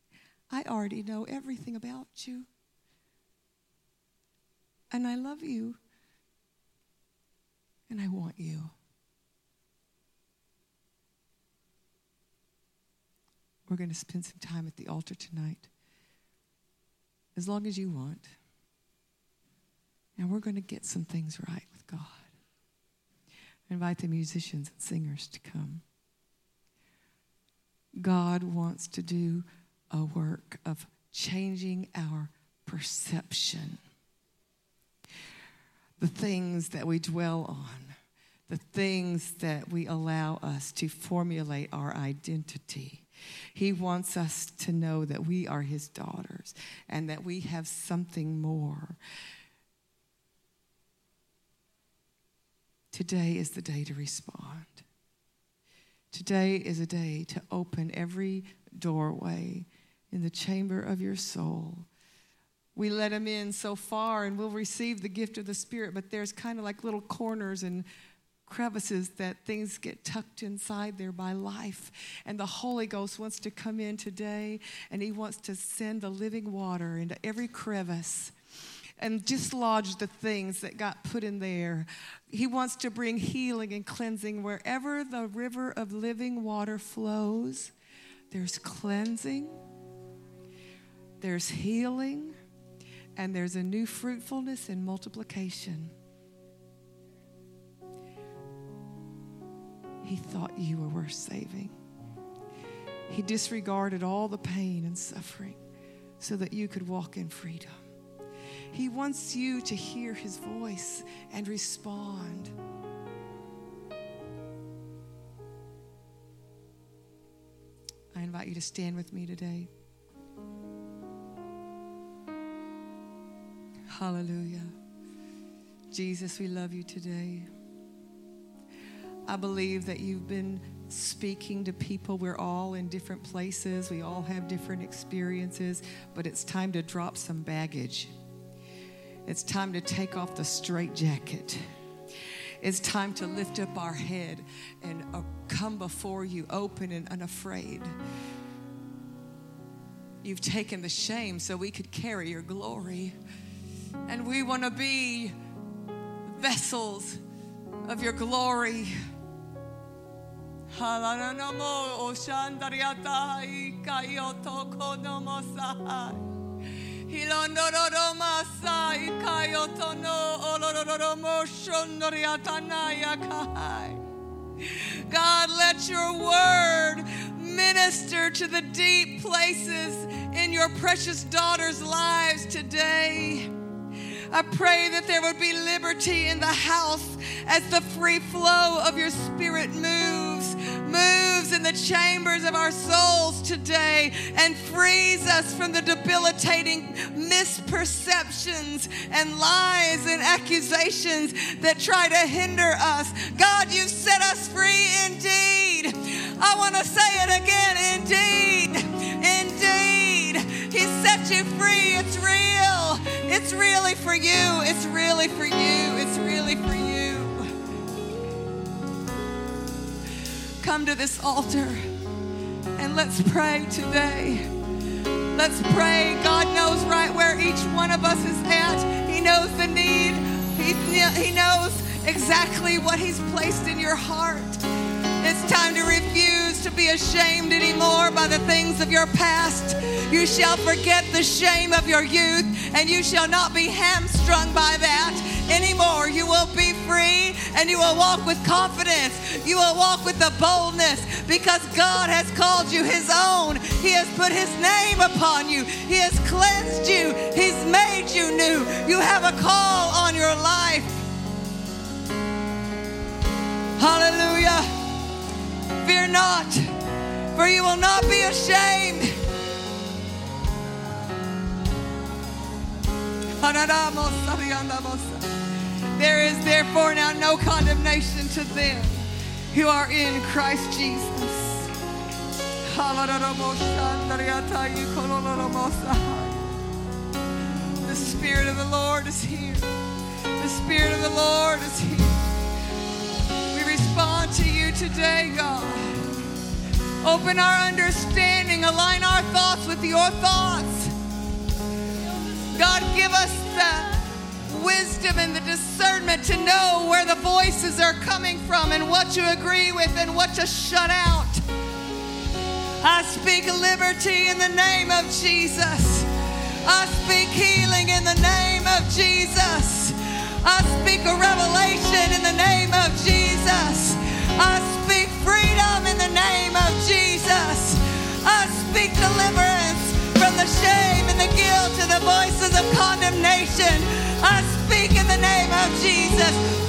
[SPEAKER 2] I already know everything about you and I love you, and I want you. We're going to spend some time at the altar tonight, as long as you want. And we're going to get some things right with God. I invite the musicians and singers to come. God wants to do a work of changing our perception the things that we dwell on, the things that we allow us to formulate our identity. He wants us to know that we are His daughters and that we have something more. Today is the day to respond. Today is a day to open every doorway in the chamber of your soul we let them in so far and we'll receive the gift of the Spirit, but there's kind of like little corners and crevices that things get tucked inside there by life. And the Holy Ghost wants to come in today and He wants to send the living water into every crevice and dislodge the things that got put in there. He wants to bring healing and cleansing wherever the river of living water flows. there's cleansing, there's healing, and there's a new fruitfulness and multiplication. He thought you were worth saving. He disregarded all the pain and suffering so that you could walk in freedom. He wants you to hear his voice and respond. I invite you to stand with me today. Hallelujah. Jesus, we love you today. I believe that you've been speaking to people. We're all in different places, we all have different experiences, but it's time to drop some baggage. It's time to take off the straitjacket. It's time to lift up our head and uh, come before you open and unafraid. You've taken the shame so we could carry your glory. And we want to be vessels of your glory. God, let your word minister to the deep places in your precious daughter's lives today. I pray that there would be liberty in the house as the free flow of your spirit moves, moves in the chambers of our souls today and frees us from the debilitating misperceptions and lies and accusations that try to hinder us. God, you've set us free indeed. I want to say it again indeed. Indeed. He set you free. It's real. It's really for you. It's really for you. It's really for you. Come to this altar and let's pray today. Let's pray. God knows right where each one of us is at. He knows the need. He, he knows exactly what He's placed in your heart. Time to refuse to be ashamed anymore by the things of your past. You shall forget the shame of your youth, and you shall not be hamstrung by that anymore. You will be free and you will walk with confidence. You will walk with the boldness because God has called you His own. He has put His name upon you, He has cleansed you, He's made you new. You have a call Fear not, for you will not be ashamed. There is therefore now no condemnation to them who are in Christ Jesus. The Spirit of the Lord is here. The Spirit of the Lord is here. To you today, God. Open our understanding, align our thoughts with your thoughts. God, give us the wisdom and the discernment to know where the voices are coming from and what to agree with and what to shut out. I speak liberty in the name of Jesus. I speak healing in the name of Jesus. I speak a revelation in the name of Jesus. I speak freedom in the name of Jesus. I speak deliverance from the shame and the guilt and the voices of condemnation. I speak in the name of Jesus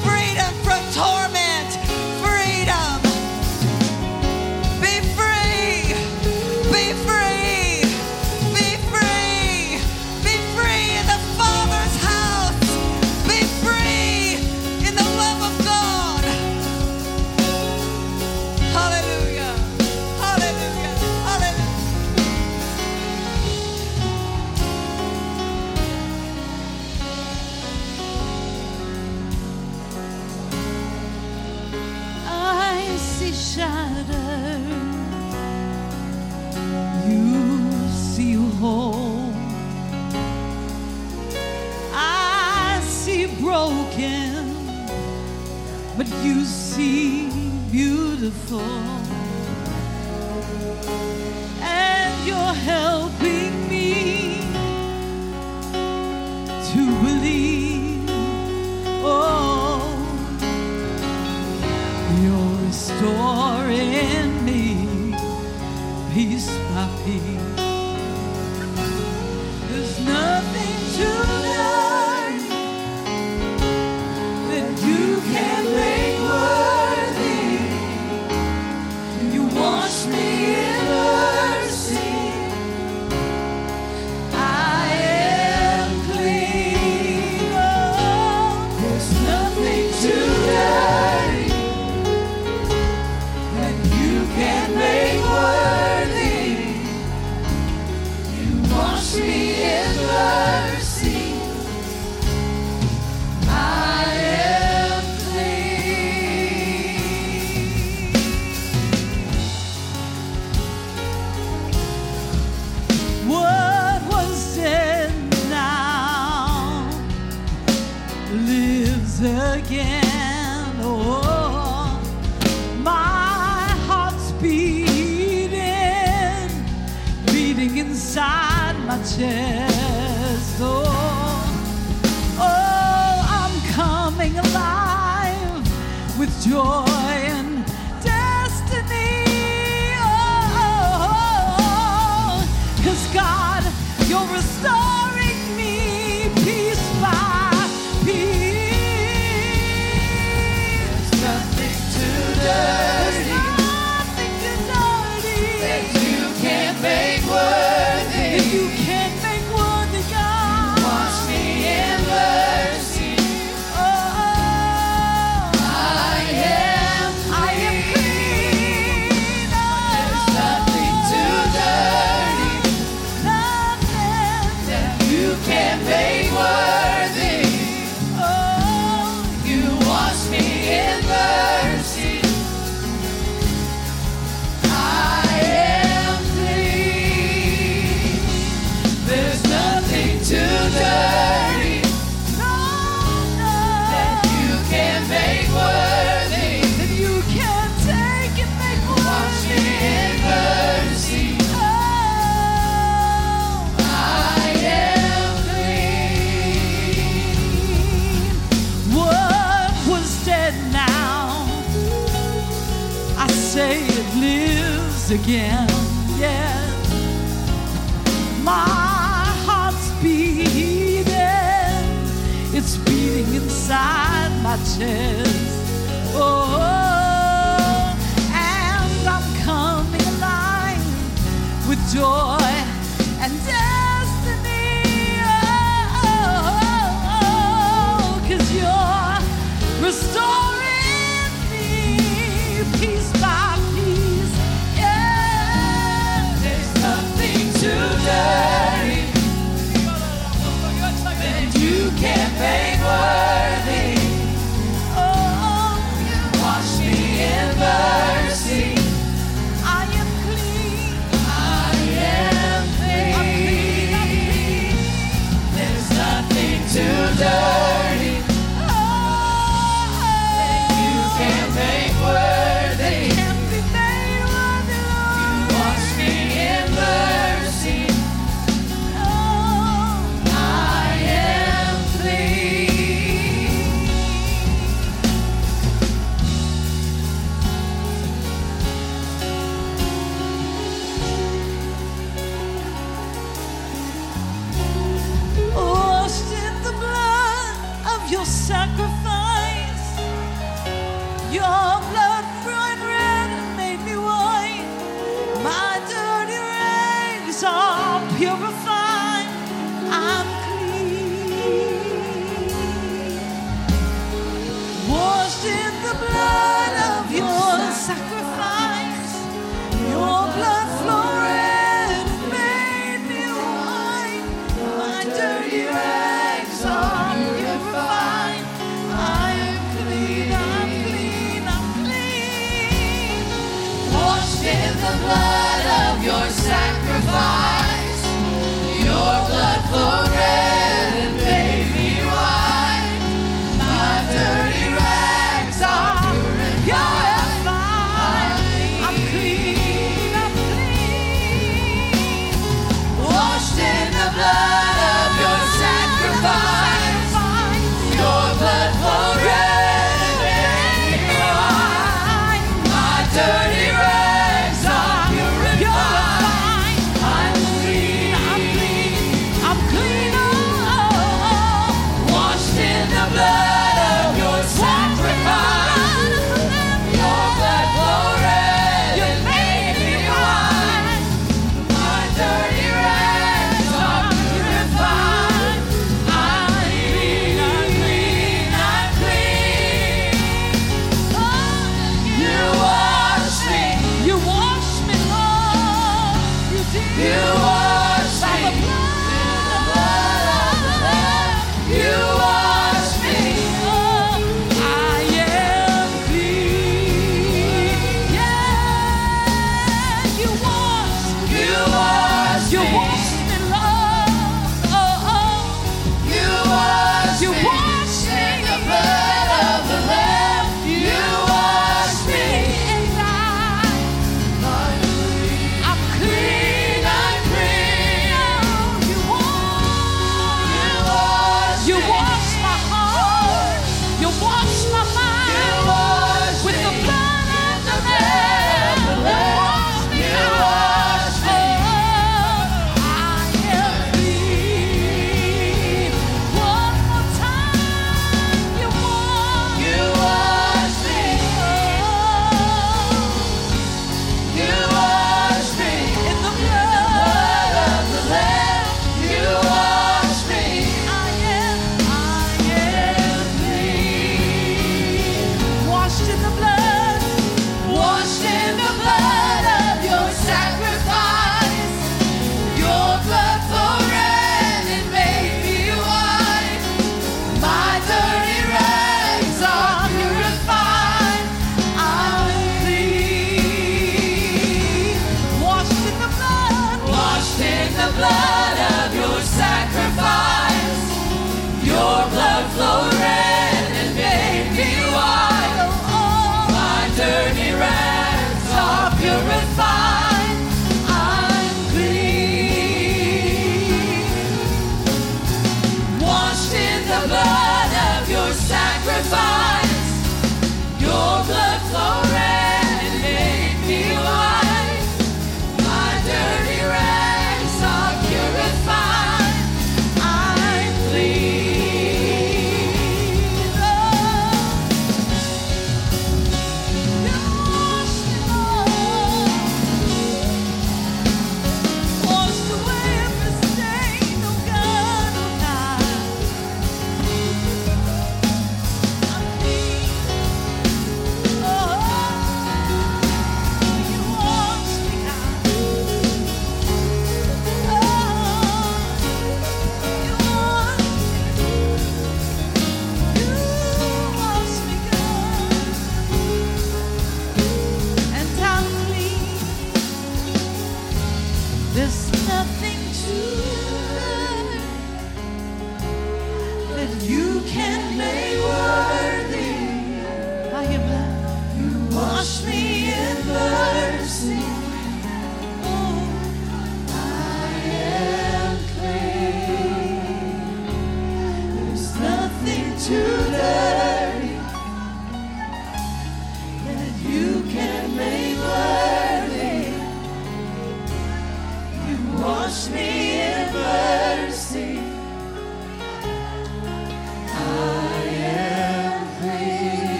[SPEAKER 3] you see beautiful. And you're helping me to believe. Oh, you're restoring me piece by piece.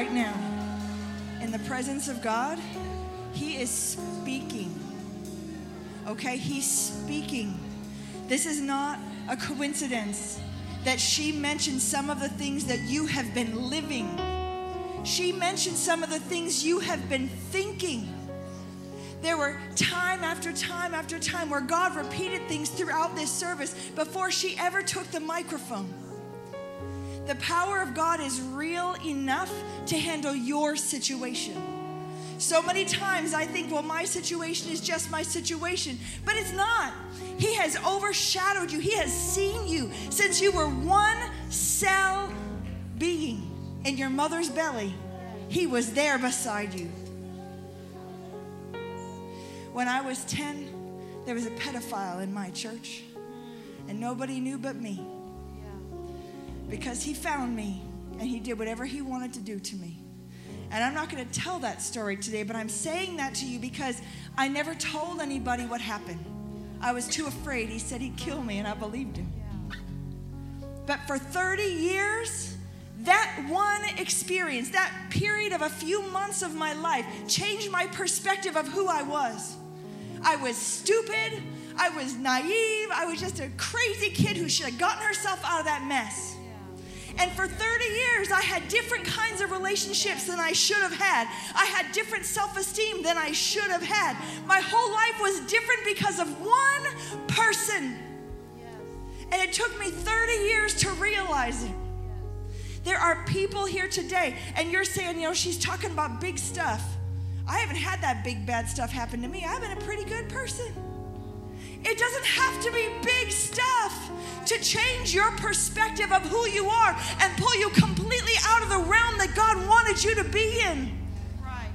[SPEAKER 4] Right now, in the presence of God, He is speaking. Okay? He's speaking. This is not a coincidence that she mentioned some of the things that you have been living. She mentioned some of the things you have been thinking. There were time after time after time where God repeated things throughout this service before she ever took the microphone. The power of God is real enough to handle your situation. So many times I think, well, my situation is just my situation, but it's not. He has overshadowed you, He has seen you since you were one cell being in your mother's belly. He was there beside you. When I was 10, there was a pedophile in my church, and nobody knew but me. Because he found me and he did whatever he wanted to do to me. And I'm not going to tell that story today, but I'm saying that to you because I never told anybody what happened. I was too afraid. He said he'd kill me, and I believed him. But for 30 years, that one experience, that period of a few months of my life, changed my perspective of who I was. I was stupid. I was naive. I was just a crazy kid who should have gotten herself out of that mess. And for 30 years, I had different kinds of relationships than I should have had. I had different self esteem than I should have had. My whole life was different because of one person. And it took me 30 years to realize it. There are people here today, and you're saying, you know, she's talking about big stuff. I haven't had that big bad stuff happen to me. I've been a pretty good person. It doesn't have to be big stuff to change your perspective of who you are and pull you completely out of the realm that God wanted you to be in. Right.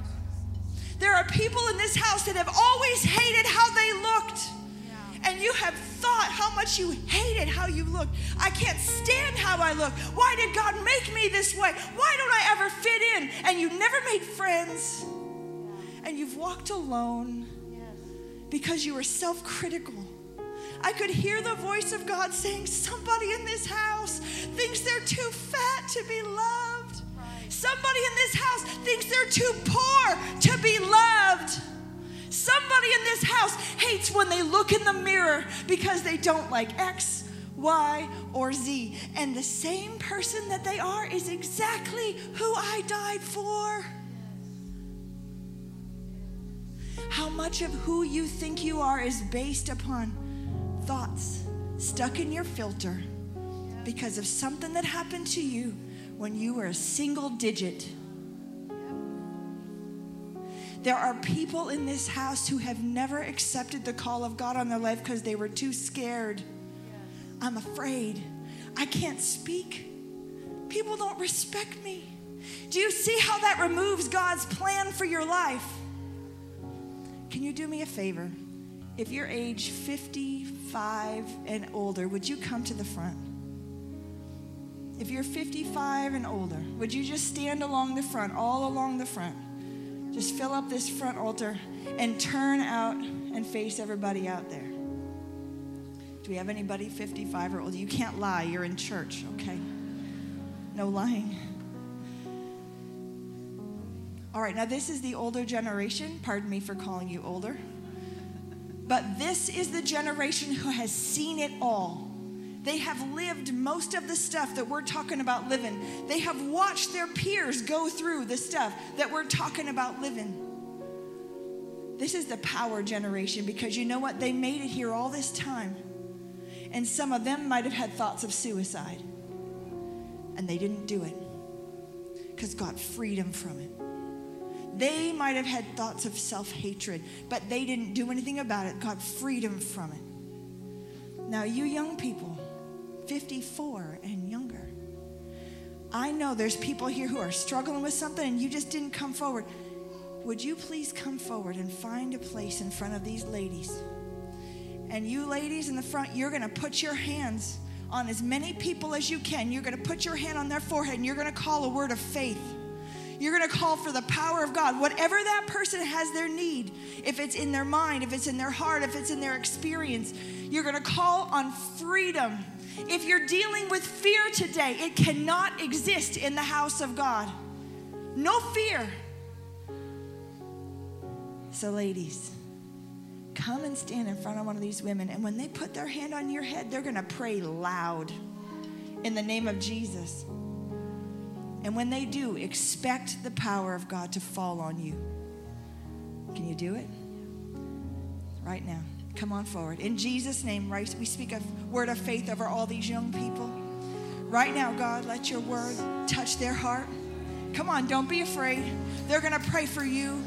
[SPEAKER 4] There are people in this house that have always hated how they looked. Yeah. And you have thought how much you hated how you looked. I can't stand how I look. Why did God make me this way? Why don't I ever fit in? And you never made friends. And you've walked alone because you were self critical. I could hear the voice of God saying, Somebody in this house thinks they're too fat to be loved. Somebody in this house thinks they're too poor to be loved. Somebody in this house hates when they look in the mirror because they don't like X, Y, or Z. And the same person that they are is exactly who I died for. How much of who you think you are is based upon thoughts stuck in your filter because of something that happened to you when you were a single digit. There are people in this house who have never accepted the call of God on their life because they were too scared. I'm afraid. I can't speak. People don't respect me. Do you see how that removes God's plan for your life? Can you do me a favor? If you're age 55 and older, would you come to the front? If you're 55 and older, would you just stand along the front, all along the front? Just fill up this front altar and turn out and face everybody out there. Do we have anybody 55 or older? You can't lie, you're in church, okay? No lying. All right, now this is the older generation. Pardon me for calling you older. But this is the generation who has seen it all. They have lived most of the stuff that we're talking about living. They have watched their peers go through the stuff that we're talking about living. This is the power generation because you know what? They made it here all this time. And some of them might have had thoughts of suicide. And they didn't do it because God freed them from it. They might have had thoughts of self hatred, but they didn't do anything about it. God freed them from it. Now, you young people, 54 and younger, I know there's people here who are struggling with something and you just didn't come forward. Would you please come forward and find a place in front of these ladies? And you ladies in the front, you're going to put your hands on as many people as you can. You're going to put your hand on their forehead and you're going to call a word of faith. You're going to call for the power of God. Whatever that person has their need, if it's in their mind, if it's in their heart, if it's in their experience, you're going to call on freedom. If you're dealing with fear today, it cannot exist in the house of God. No fear. So, ladies, come and stand in front of one of these women, and when they put their hand on your head, they're going to pray loud in the name of Jesus. And when they do, expect the power of God to fall on you. Can you do it? Right now. Come on forward. In Jesus' name, right, we speak a word of faith over all these young people. Right now, God, let your word touch their heart. Come on, don't be afraid. They're going to pray for you.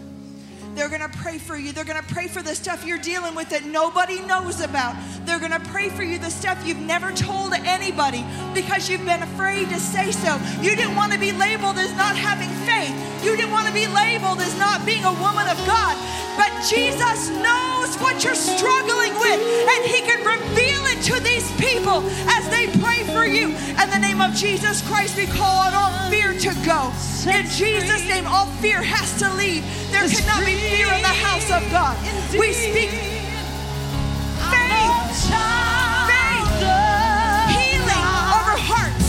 [SPEAKER 4] They're going to pray for you. They're going to pray for the stuff you're dealing with that nobody knows about. They're going to pray for you the stuff you've never told anybody because you've been afraid to say so. You didn't want to be labeled as not having faith. You didn't want to be labeled as not being a woman of God. But Jesus knows what you're struggling with, and He can reveal it to these people as they pray for you. In the name of Jesus Christ, we call on all fear to go. In Jesus' name, all fear has to leave. There cannot be fear in the house of God. We speak faith, faith, healing over hearts,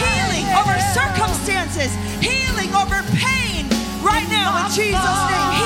[SPEAKER 4] healing over circumstances, healing over pain. Right now, in Jesus' name,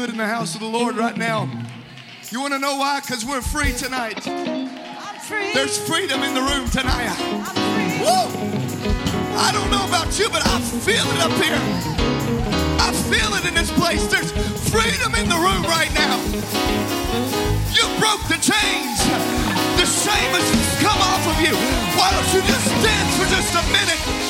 [SPEAKER 5] good in the house of the Lord right now. You want to know why? Because we're free tonight. There's freedom in the room tonight. Woo! I don't know about you, but I feel it up here. I feel it in this place. There's freedom in the room right now. You broke the chains. The shame has come off of you. Why don't you just dance for just a minute?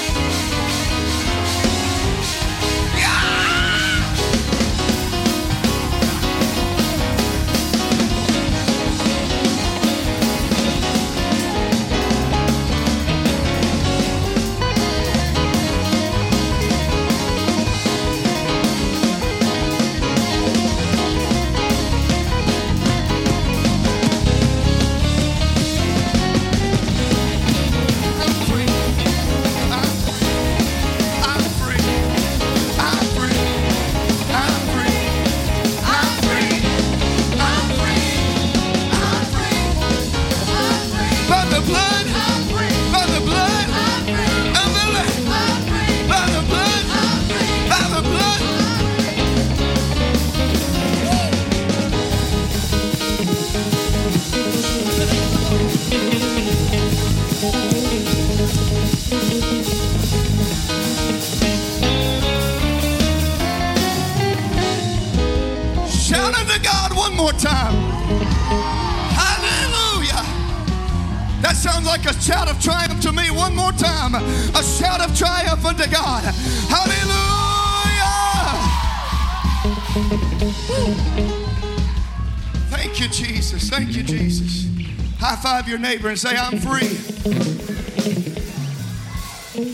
[SPEAKER 5] Your neighbor and say, I'm free.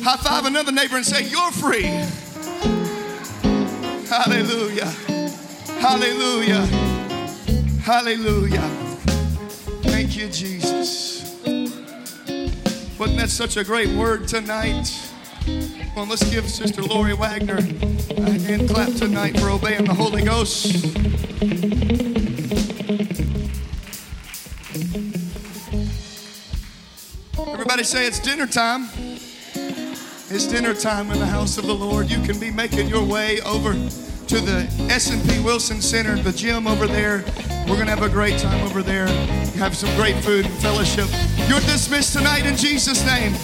[SPEAKER 5] High five another neighbor and say, You're free. Hallelujah. Hallelujah. Hallelujah. Thank you, Jesus. Wasn't that such a great word tonight? Well, let's give Sister Lori Wagner a hand clap tonight for obeying the Holy Ghost. Say it's dinner time. It's dinner time in the house of the Lord. You can be making your way over to the S&P Wilson Center, the gym over there. We're going to have a great time over there. Have some great food and fellowship. You're dismissed tonight in Jesus' name.